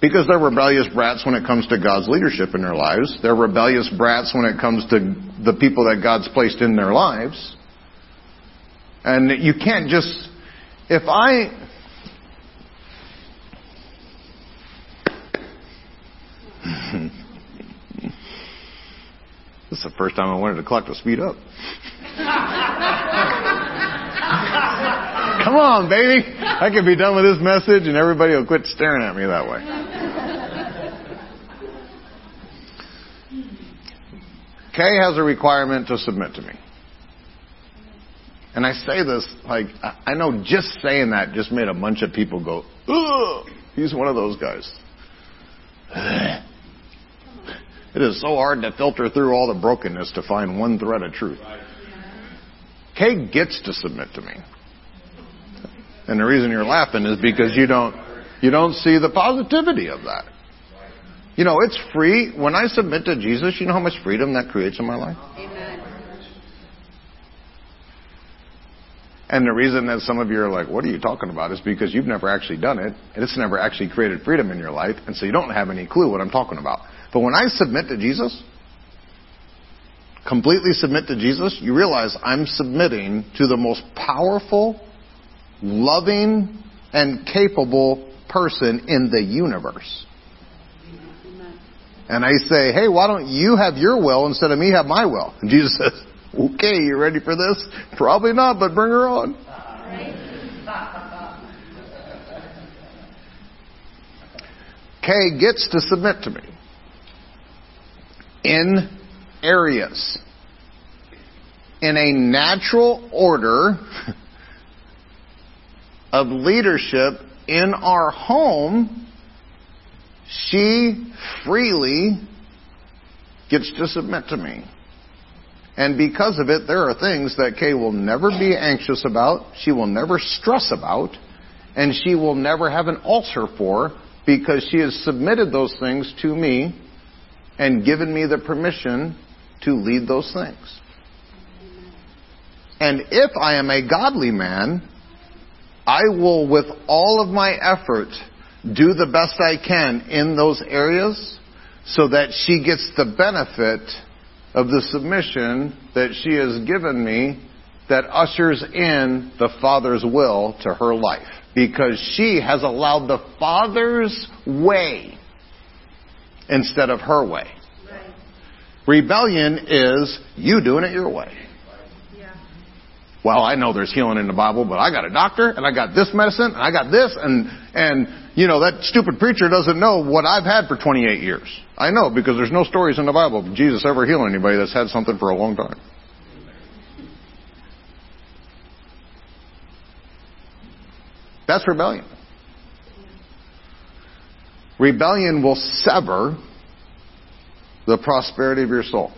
Because they're rebellious brats when it comes to God's leadership in their lives. They're rebellious brats when it comes to the people that God's placed in their lives. And you can't just, if I, this is the first time I wanted the clock to speed up. Come on, baby. I can be done with this message and everybody will quit staring at me that way. Kay has a requirement to submit to me. And I say this, like, I know just saying that just made a bunch of people go, ugh, he's one of those guys. It is so hard to filter through all the brokenness to find one thread of truth. Kay gets to submit to me. And the reason you're laughing is because you don't, you don't see the positivity of that. You know, it's free. When I submit to Jesus, you know how much freedom that creates in my life? And the reason that some of you are like, what are you talking about? is because you've never actually done it, and it's never actually created freedom in your life, and so you don't have any clue what I'm talking about. But when I submit to Jesus, completely submit to Jesus, you realize I'm submitting to the most powerful, loving, and capable person in the universe. And I say, hey, why don't you have your will instead of me have my will? And Jesus says, okay, you ready for this? Probably not, but bring her on. Kay gets to submit to me in areas. In a natural order of leadership in our home, she freely gets to submit to me. And because of it, there are things that Kay will never be anxious about, she will never stress about, and she will never have an ulcer for because she has submitted those things to me and given me the permission to lead those things. And if I am a godly man, I will, with all of my effort, do the best I can in those areas so that she gets the benefit of the submission that she has given me that ushers in the Father's will to her life. Because she has allowed the Father's way instead of her way. Right. Rebellion is you doing it your way. Well, I know there's healing in the Bible, but I got a doctor and I got this medicine and I got this and and you know that stupid preacher doesn't know what I've had for 28 years. I know because there's no stories in the Bible of Jesus ever healing anybody that's had something for a long time. That's rebellion. Rebellion will sever the prosperity of your soul.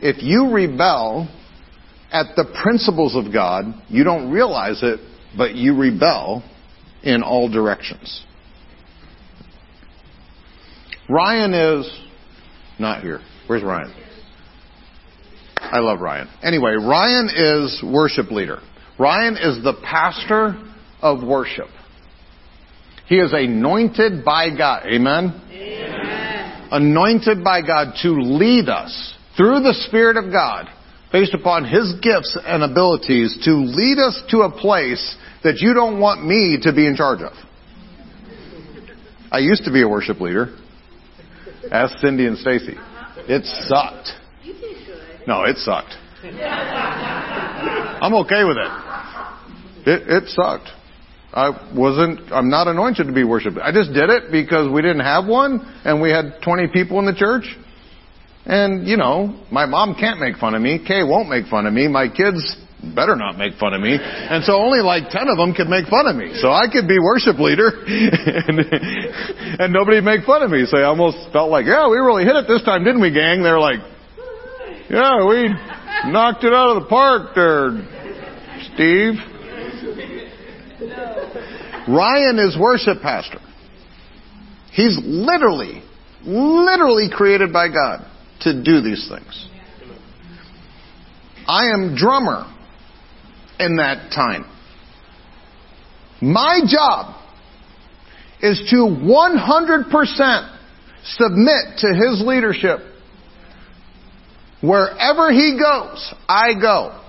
If you rebel at the principles of God, you don't realize it, but you rebel in all directions. Ryan is not here. Where's Ryan? I love Ryan. Anyway, Ryan is worship leader. Ryan is the pastor of worship. He is anointed by God. Amen? anointed by God to lead us through the Spirit of God, based upon His gifts and abilities, to lead us to a place that you don't want me to be in charge of. I used to be a worship leader. Ask Cindy and Stacy. It sucked. No, it sucked. I'm okay with it. It, it sucked. I wasn't, I'm not anointed to be worshiped. I just did it because we didn't have one and we had 20 people in the church. And, you know, my mom can't make fun of me. Kay won't make fun of me. My kids better not make fun of me. And so only like 10 of them could make fun of me. So I could be worship leader and, and nobody make fun of me. So I almost felt like, yeah, we really hit it this time, didn't we, gang? They're like, yeah, we knocked it out of the park there, Steve. Ryan is worship pastor. He's literally, literally created by God to do these things. I am drummer in that time. My job is to 100% submit to his leadership. Wherever he goes, I go.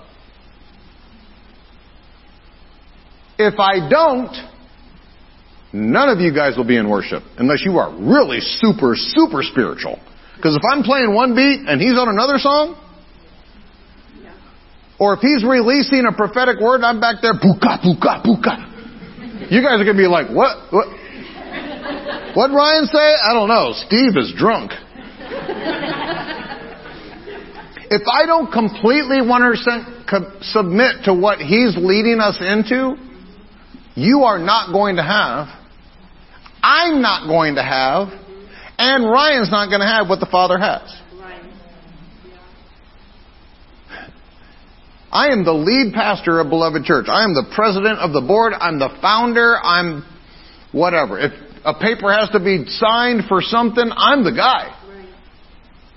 If I don't, none of you guys will be in worship unless you are really super, super spiritual. Because if I'm playing one beat and he's on another song, or if he's releasing a prophetic word I'm back there, puka, puka, puka. You guys are going to be like, what? What? What Ryan say? I don't know. Steve is drunk. if I don't completely 100% submit to what he's leading us into, you are not going to have, I'm not going to have, and Ryan's not going to have what the Father has. I am the lead pastor of Beloved Church. I am the president of the board. I'm the founder. I'm whatever. If a paper has to be signed for something, I'm the guy.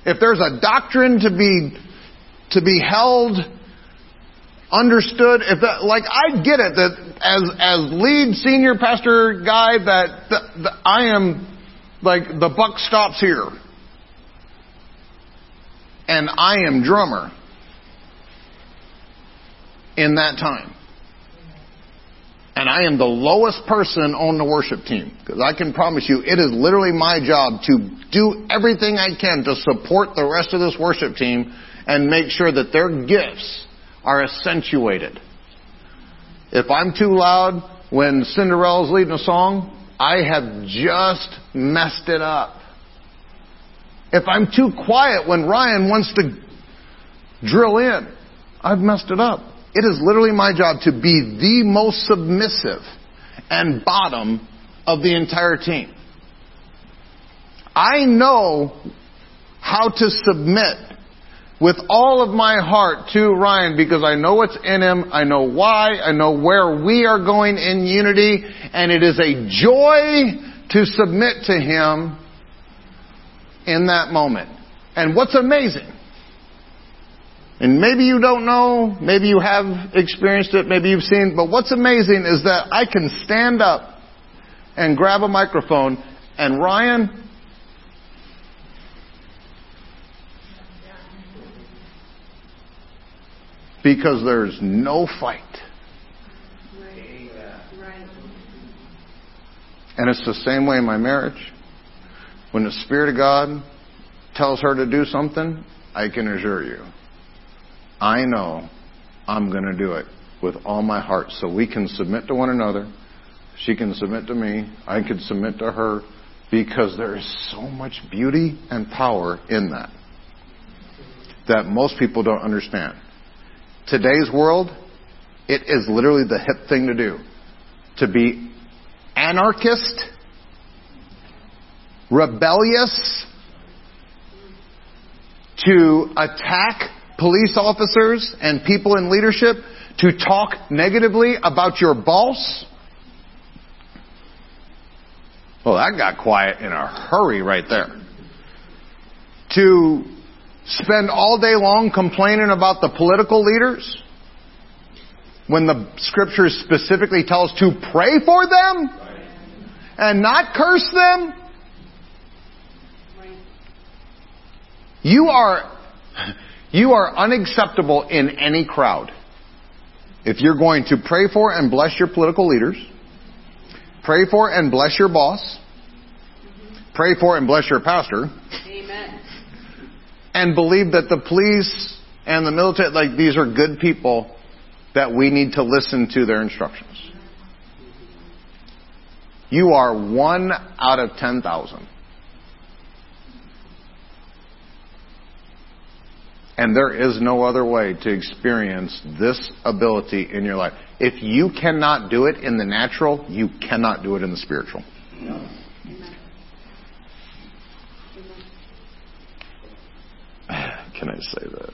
If there's a doctrine to be to be held, understood, if that like I get it that as as lead senior pastor guy that, that, that I am like the buck stops here. And I am drummer in that time. And I am the lowest person on the worship team. Because I can promise you, it is literally my job to do everything I can to support the rest of this worship team and make sure that their gifts are accentuated. If I'm too loud when Cinderella's leading a song, I have just messed it up. If I'm too quiet when Ryan wants to drill in, I've messed it up. It is literally my job to be the most submissive and bottom of the entire team. I know how to submit with all of my heart to Ryan because I know what's in him, I know why, I know where we are going in unity, and it is a joy to submit to him in that moment. And what's amazing and maybe you don't know, maybe you have experienced it, maybe you've seen, but what's amazing is that I can stand up and grab a microphone and Ryan, because there's no fight. And it's the same way in my marriage. When the Spirit of God tells her to do something, I can assure you, I know I'm going to do it with all my heart so we can submit to one another. She can submit to me. I can submit to her because there is so much beauty and power in that that most people don't understand. Today's world, it is literally the hip thing to do. To be anarchist, rebellious, to attack police officers and people in leadership to talk negatively about your boss? Well, that got quiet in a hurry right there. To spend all day long complaining about the political leaders when the scriptures specifically tell us to pray for them and not curse them? You are you are unacceptable in any crowd. If you're going to pray for and bless your political leaders, pray for and bless your boss, pray for and bless your pastor, Amen. and believe that the police and the military, like these are good people that we need to listen to their instructions. You are one out of 10,000. And there is no other way to experience this ability in your life. If you cannot do it in the natural, you cannot do it in the spiritual. Can I say that?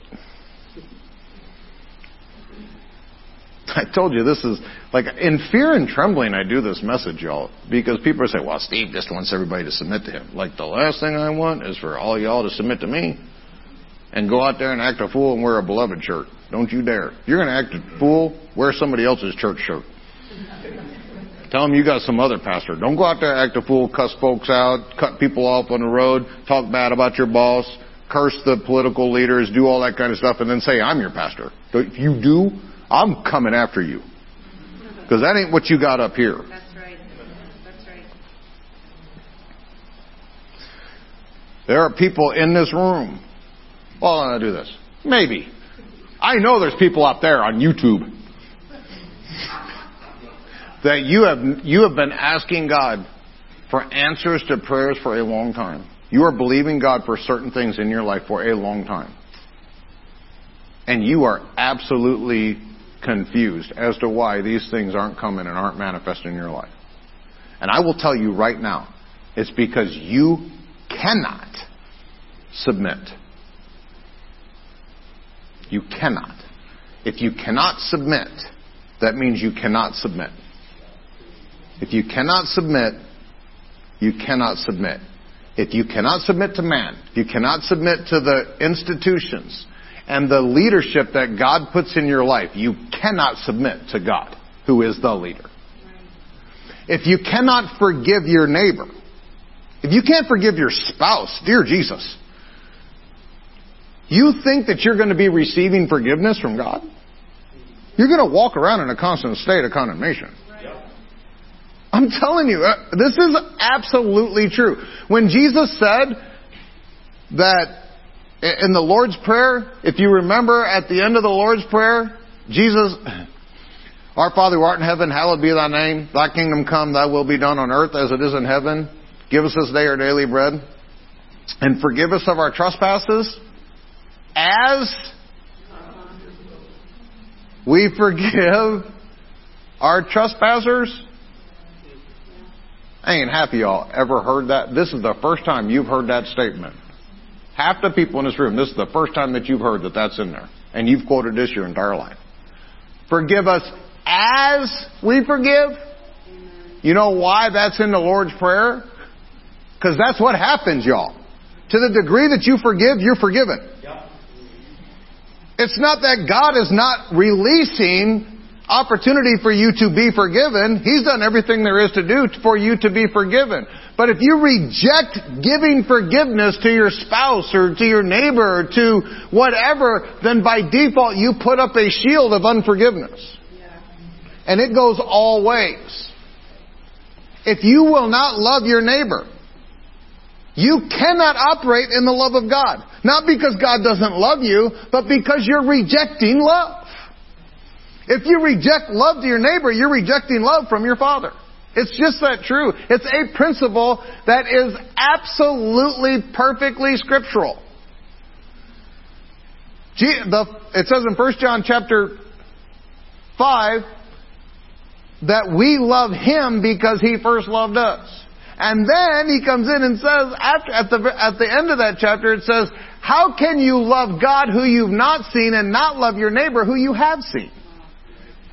I told you this is like in fear and trembling I do this message, y'all, because people say, well, Steve just wants everybody to submit to him. Like the last thing I want is for all y'all to submit to me and go out there and act a fool and wear a beloved shirt. Don't you dare. You're going to act a fool, wear somebody else's church shirt. Tell them you got some other pastor. Don't go out there act a fool, cuss folks out, cut people off on the road, talk bad about your boss, curse the political leaders, do all that kind of stuff, and then say, I'm your pastor. If you do, I'm coming after you. Because that ain't what you got up here. That's right. That's right. There are people in this room. Well, I'm going to do this. Maybe. I know there's people out there on YouTube that you have, you have been asking God for answers to prayers for a long time. You are believing God for certain things in your life for a long time. And you are absolutely confused as to why these things aren't coming and aren't manifesting in your life. And I will tell you right now, it's because you cannot submit. You cannot. If you cannot submit, that means you cannot submit. If you cannot submit, you cannot submit. If you cannot submit to man, you cannot submit to the institutions and the leadership that God puts in your life, you cannot submit to God, who is the leader. If you cannot forgive your neighbor, if you can't forgive your spouse, dear Jesus, you think that you're going to be receiving forgiveness from God? You're going to walk around in a constant state of condemnation. I'm telling you, uh, this is absolutely true. When Jesus said that in the Lord's Prayer, if you remember at the end of the Lord's Prayer, Jesus, Our Father who art in heaven, hallowed be thy name. Thy kingdom come, thy will be done on earth as it is in heaven. Give us this day our daily bread. And forgive us of our trespasses as we forgive our trespassers. I ain't of y'all ever heard that. This is the first time you've heard that statement. Half the people in this room, this is the first time that you've heard that that's in there. And you've quoted this your entire life. Forgive us as we forgive. You know why that's in the Lord's Prayer? Because that's what happens, y'all. To the degree that you forgive, you're forgiven. It's not that God is not releasing opportunity for you to be forgiven. He's done everything there is to do for you to be forgiven. But if you reject giving forgiveness to your spouse or to your neighbor or to whatever, then by default you put up a shield of unforgiveness. And it goes all ways. If you will not love your neighbor, you cannot operate in the love of God. Not because God doesn't love you, but because you're rejecting love. If you reject love to your neighbor, you're rejecting love from your father. It's just that true. It's a principle that is absolutely perfectly scriptural. It says in 1 John chapter 5 that we love him because he first loved us. And then he comes in and says, after, at the, at the end of that chapter, it says, how can you love God who you've not seen and not love your neighbor who you have seen?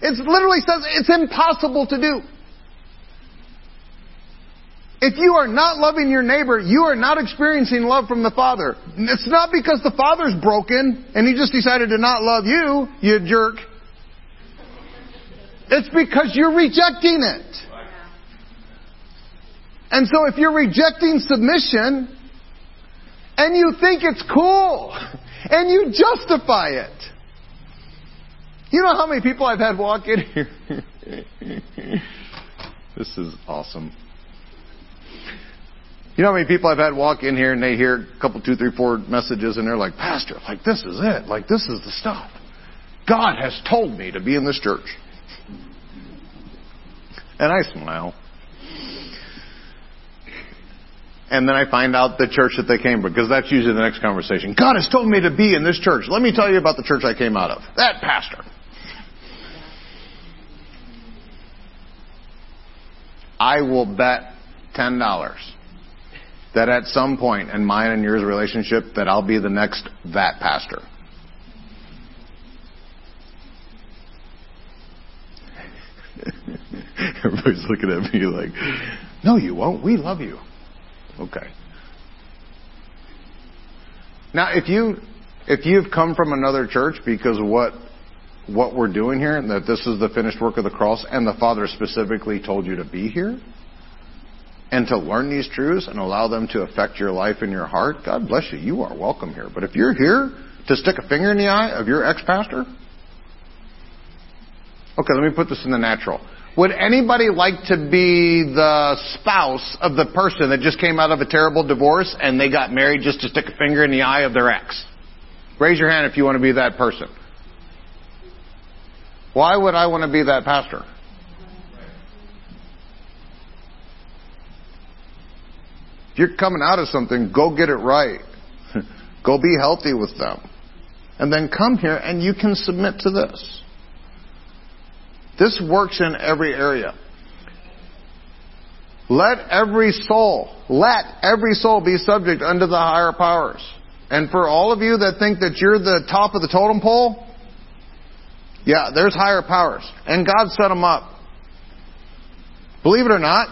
It literally says it's impossible to do. If you are not loving your neighbor, you are not experiencing love from the Father. It's not because the Father's broken and He just decided to not love you, you jerk. It's because you're rejecting it. And so if you're rejecting submission and you think it's cool and you justify it, you know how many people I've had walk in here? this is awesome. You know how many people I've had walk in here and they hear a couple, two, three, four messages and they're like, Pastor, like this is it. Like this is the stuff. God has told me to be in this church. And I smile. And then I find out the church that they came from, because that's usually the next conversation. God has told me to be in this church. Let me tell you about the church I came out of. That pastor. I will bet $10 that at some point in mine and yours relationship that I'll be the next that pastor. Everybody's looking at me like, no, you won't. We love you. Okay. Now, if you if you've come from another church because of what what we're doing here and that this is the finished work of the cross and the Father specifically told you to be here and to learn these truths and allow them to affect your life and your heart, God bless you. You are welcome here. But if you're here to stick a finger in the eye of your ex-pastor, okay, let me put this in the natural. Would anybody like to be the spouse of the person that just came out of a terrible divorce and they got married just to stick a finger in the eye of their ex? Raise your hand if you want to be that person. Why would I want to be that pastor? If you're coming out of something, go get it right. go be healthy with them. And then come here and you can submit to this. This works in every area. Let every soul, let every soul be subject unto the higher powers. And for all of you that think that you're the top of the totem pole, yeah, there's higher powers. And God set them up. Believe it or not,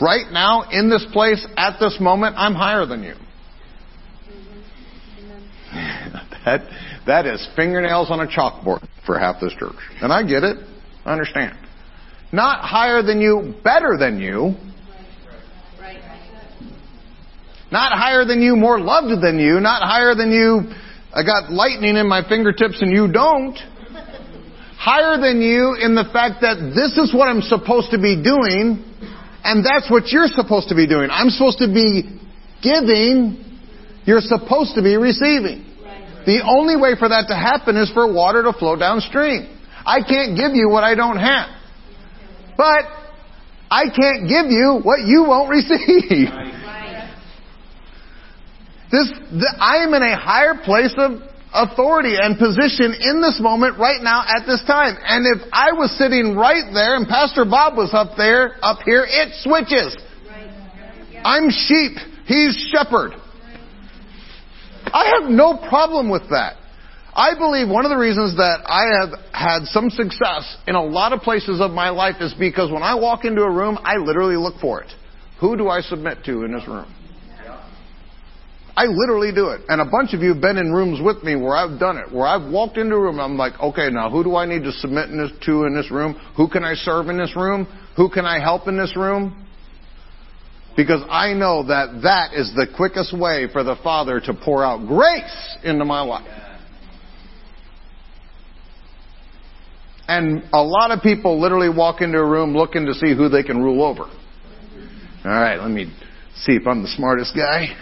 right now, in this place, at this moment, I'm higher than you. that, that is fingernails on a chalkboard for half this church. And I get it. I understand. Not higher than you, better than you. Not higher than you, more loved than you. Not higher than you, I got lightning in my fingertips and you don't. Higher than you in the fact that this is what I'm supposed to be doing and that's what you're supposed to be doing. I'm supposed to be giving. You're supposed to be receiving. The only way for that to happen is for water to flow downstream. I can't give you what I don't have. But I can't give you what you won't receive. This, the, I am in a higher place of authority and position in this moment right now at this time. And if I was sitting right there and Pastor Bob was up there, up here, it switches. I'm sheep. He's shepherd. I have no problem with that. I believe one of the reasons that I have had some success in a lot of places of my life is because when I walk into a room, I literally look for it. Who do I submit to in this room? I literally do it. And a bunch of you have been in rooms with me where I've done it, where I've walked into a room, I'm like, okay, now who do I need to submit in this, to in this room? Who can I serve in this room? Who can I help in this room? Because I know that that is the quickest way for the Father to pour out grace into my life. And a lot of people literally walk into a room looking to see who they can rule over. All right, let me see if I'm the smartest guy.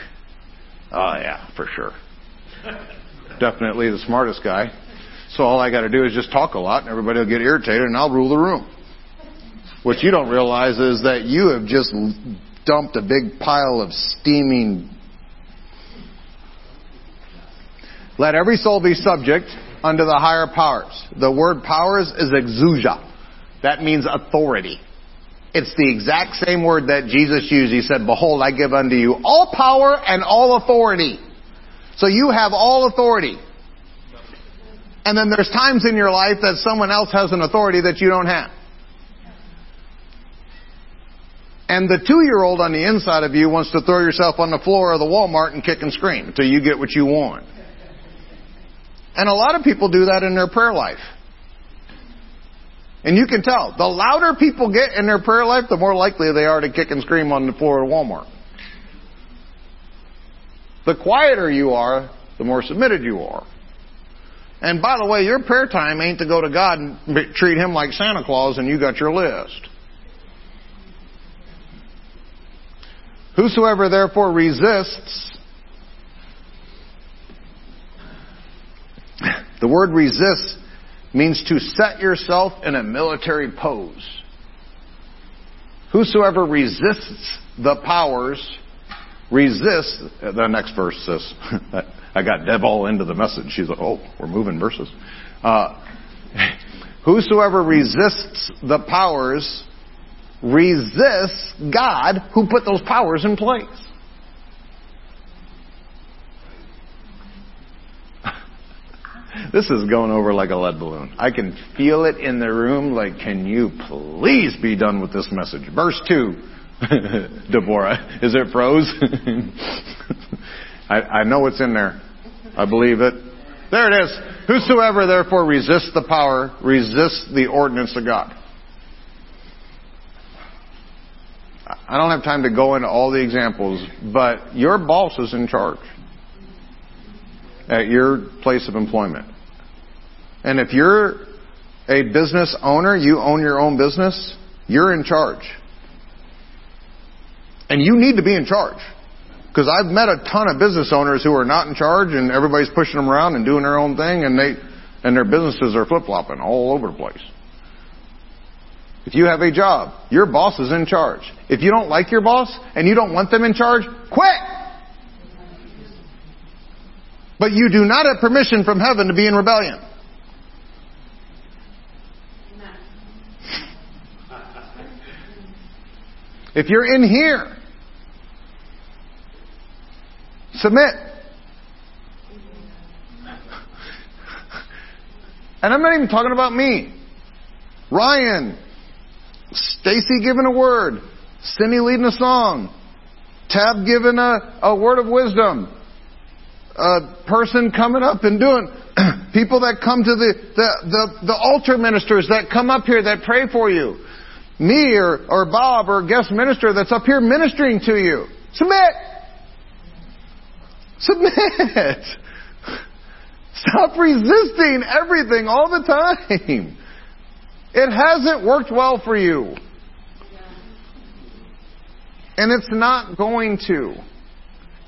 Oh yeah, for sure. Definitely the smartest guy. So all I got to do is just talk a lot, and everybody will get irritated, and I'll rule the room. What you don't realize is that you have just dumped a big pile of steaming. Let every soul be subject unto the higher powers. The word powers is exousia. That means authority. It's the exact same word that Jesus used. He said, Behold, I give unto you all power and all authority. So you have all authority. And then there's times in your life that someone else has an authority that you don't have. And the two year old on the inside of you wants to throw yourself on the floor of the Walmart and kick and scream until you get what you want. And a lot of people do that in their prayer life. And you can tell, the louder people get in their prayer life, the more likely they are to kick and scream on the floor of Walmart. The quieter you are, the more submitted you are. And by the way, your prayer time ain't to go to God and treat Him like Santa Claus and you got your list. Whosoever therefore resists, the word resists means to set yourself in a military pose. Whosoever resists the powers resists, the next verse says, I got Deb all into the message. She's like, oh, we're moving verses. Uh, whosoever resists the powers resists God who put those powers in place. This is going over like a lead balloon. I can feel it in the room like, can you please be done with this message? Verse 2. Deborah, is it froze? I, I know it's in there. I believe it. There it is. Whosoever therefore resists the power, resists the ordinance of God. I don't have time to go into all the examples, but your boss is in charge at your place of employment. And if you're a business owner, you own your own business, you're in charge. And you need to be in charge. Because I've met a ton of business owners who are not in charge and everybody's pushing them around and doing their own thing and they, and their businesses are flip-flopping all over the place. If you have a job, your boss is in charge. If you don't like your boss and you don't want them in charge, quit! But you do not have permission from heaven to be in rebellion. If you're in here, submit. And I'm not even talking about me. Ryan, Stacy giving a word, Cindy leading a song, Tab giving a, a word of wisdom, a person coming up and doing, people that come to the, the, the, the altar ministers that come up here that pray for you me or, or Bob or guest minister that's up here ministering to you. Submit. Submit. Stop resisting everything all the time. It hasn't worked well for you. And it's not going to.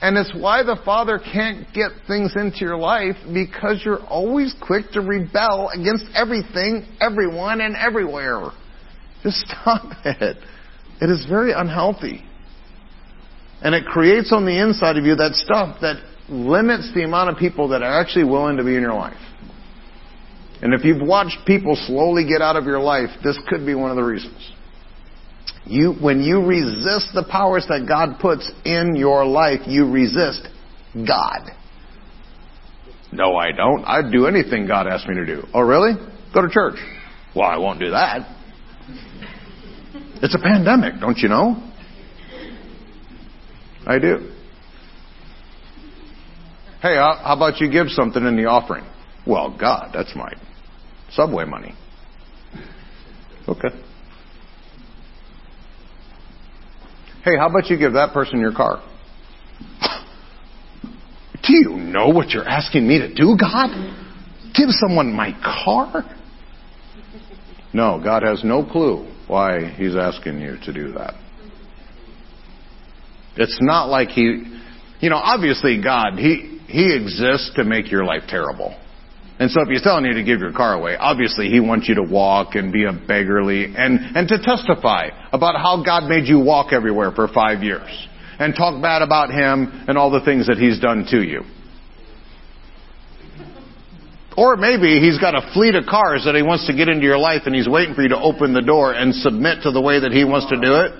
And it's why the Father can't get things into your life because you're always quick to rebel against everything, everyone, and everywhere. Just stop it. It is very unhealthy. And it creates on the inside of you that stuff that limits the amount of people that are actually willing to be in your life. And if you've watched people slowly get out of your life, this could be one of the reasons. You, when you resist the powers that God puts in your life, you resist God. No, I don't. I'd do anything God asks me to do. Oh, really? Go to church. Well, I won't do that. It's a pandemic, don't you know? I do. Hey, how about you give something in the offering? Well, God, that's my subway money. Okay. Hey, how about you give that person your car? Do you know what you're asking me to do, God? Give someone my car? No, God has no clue why He's asking you to do that. It's not like He, you know, obviously God, He, He exists to make your life terrible. And so if He's telling you to give your car away, obviously He wants you to walk and be a beggarly and, and to testify about how God made you walk everywhere for five years and talk bad about Him and all the things that He's done to you. Or maybe he's got a fleet of cars that he wants to get into your life and he's waiting for you to open the door and submit to the way that he wants to do it.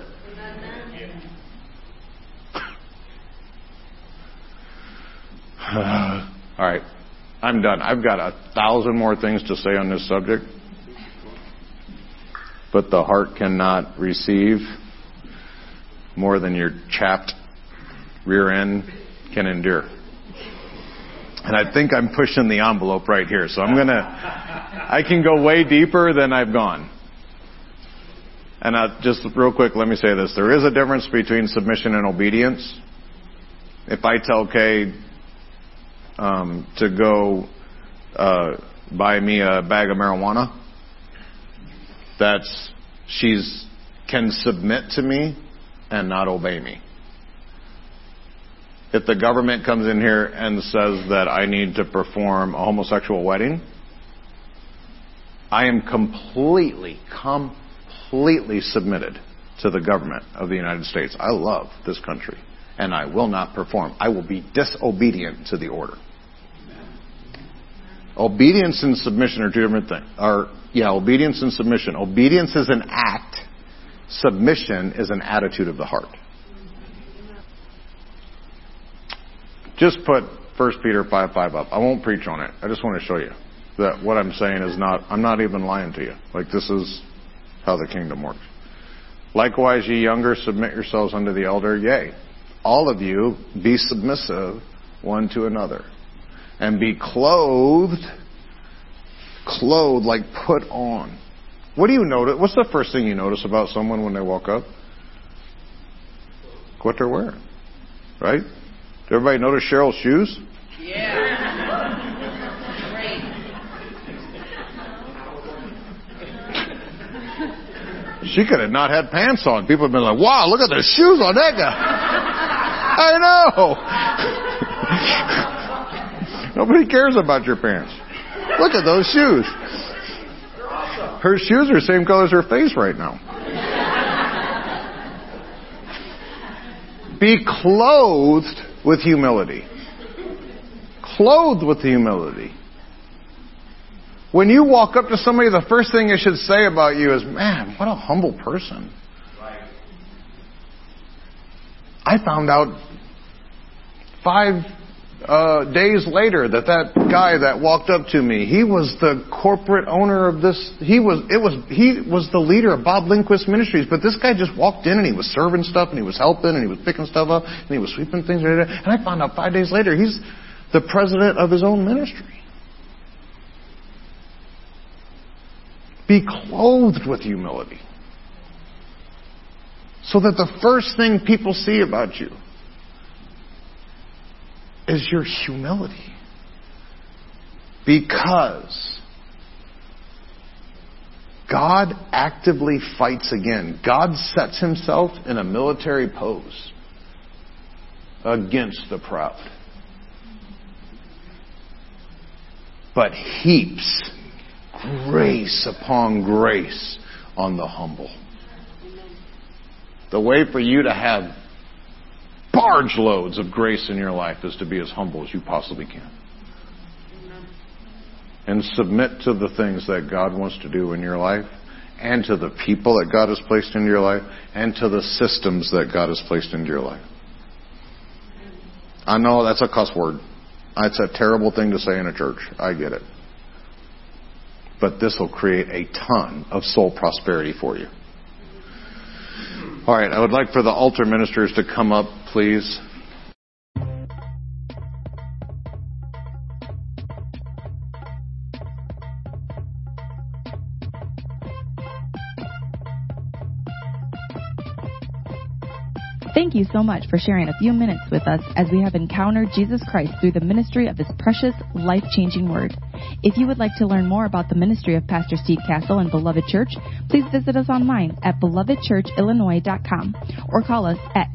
All right. I'm done. I've got a thousand more things to say on this subject. But the heart cannot receive more than your chapped rear end can endure. And I think I'm pushing the envelope right here. So I'm going to, I can go way deeper than I've gone. And I, just real quick, let me say this. There is a difference between submission and obedience. If I tell Kay um, to go uh, buy me a bag of marijuana, that's she's can submit to me and not obey me if the government comes in here and says that I need to perform a homosexual wedding, I am completely, completely submitted to the government of the United States. I love this country and I will not perform. I will be disobedient to the order. Obedience and submission are two different things. Are yeah, obedience and submission. Obedience is an act. Submission is an attitude of the heart. Just put 1 Peter 5 5 up. I won't preach on it. I just want to show you that what I'm saying is not, I'm not even lying to you. Like this is how the kingdom works. Likewise, ye younger, submit yourselves unto the elder. Yea, all of you be submissive one to another. and be clothed, clothed like put on. What do you notice? What's the first thing you notice about someone when they walk up? What they're wearing, right? Did everybody notice Cheryl's shoes? Yeah. She could have not had pants on. People have been like, wow, look at the shoes on that guy. I know. Nobody cares about your pants. Look at those shoes. Her shoes are the same color as her face right now. Be clothed with humility. Clothed with humility. When you walk up to somebody, the first thing they should say about you is, man, what a humble person. I found out five uh, days later that that guy that walked up to me, he was the corporate owner of this. He was it was he was the leader of Bob Lindquist Ministries. But this guy just walked in and he was serving stuff and he was helping and he was picking stuff up and he was sweeping things. And I found out five days later he's the president of his own ministry. Be clothed with humility. So that the first thing people see about you is your humility. Because God actively fights again. God sets himself in a military pose against the proud. But heaps grace upon grace on the humble. The way for you to have barge loads of grace in your life is to be as humble as you possibly can. And submit to the things that God wants to do in your life, and to the people that God has placed into your life, and to the systems that God has placed into your life. I know that's a cuss word. It's a terrible thing to say in a church. I get it but this will create a ton of soul prosperity for you. All right, I would like for the altar ministers to come up, please. Thank you so much for sharing a few minutes with us as we have encountered Jesus Christ through the ministry of His precious, life changing Word. If you would like to learn more about the ministry of Pastor Steve Castle and Beloved Church, please visit us online at belovedchurchillinois.com or call us at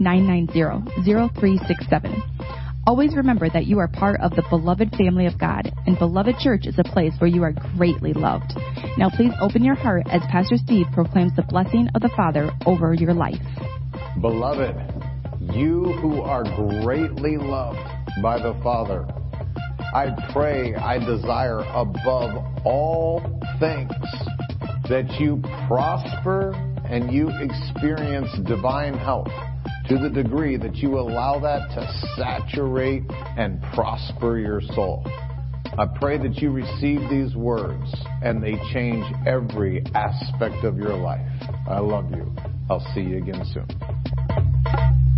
815-990-0367. Always remember that you are part of the beloved family of God, and Beloved Church is a place where you are greatly loved. Now please open your heart as Pastor Steve proclaims the blessing of the Father over your life. Beloved, you who are greatly loved by the Father, I pray, I desire above all things that you prosper and you experience divine health to the degree that you allow that to saturate and prosper your soul. I pray that you receive these words and they change every aspect of your life. I love you. I'll see you again soon.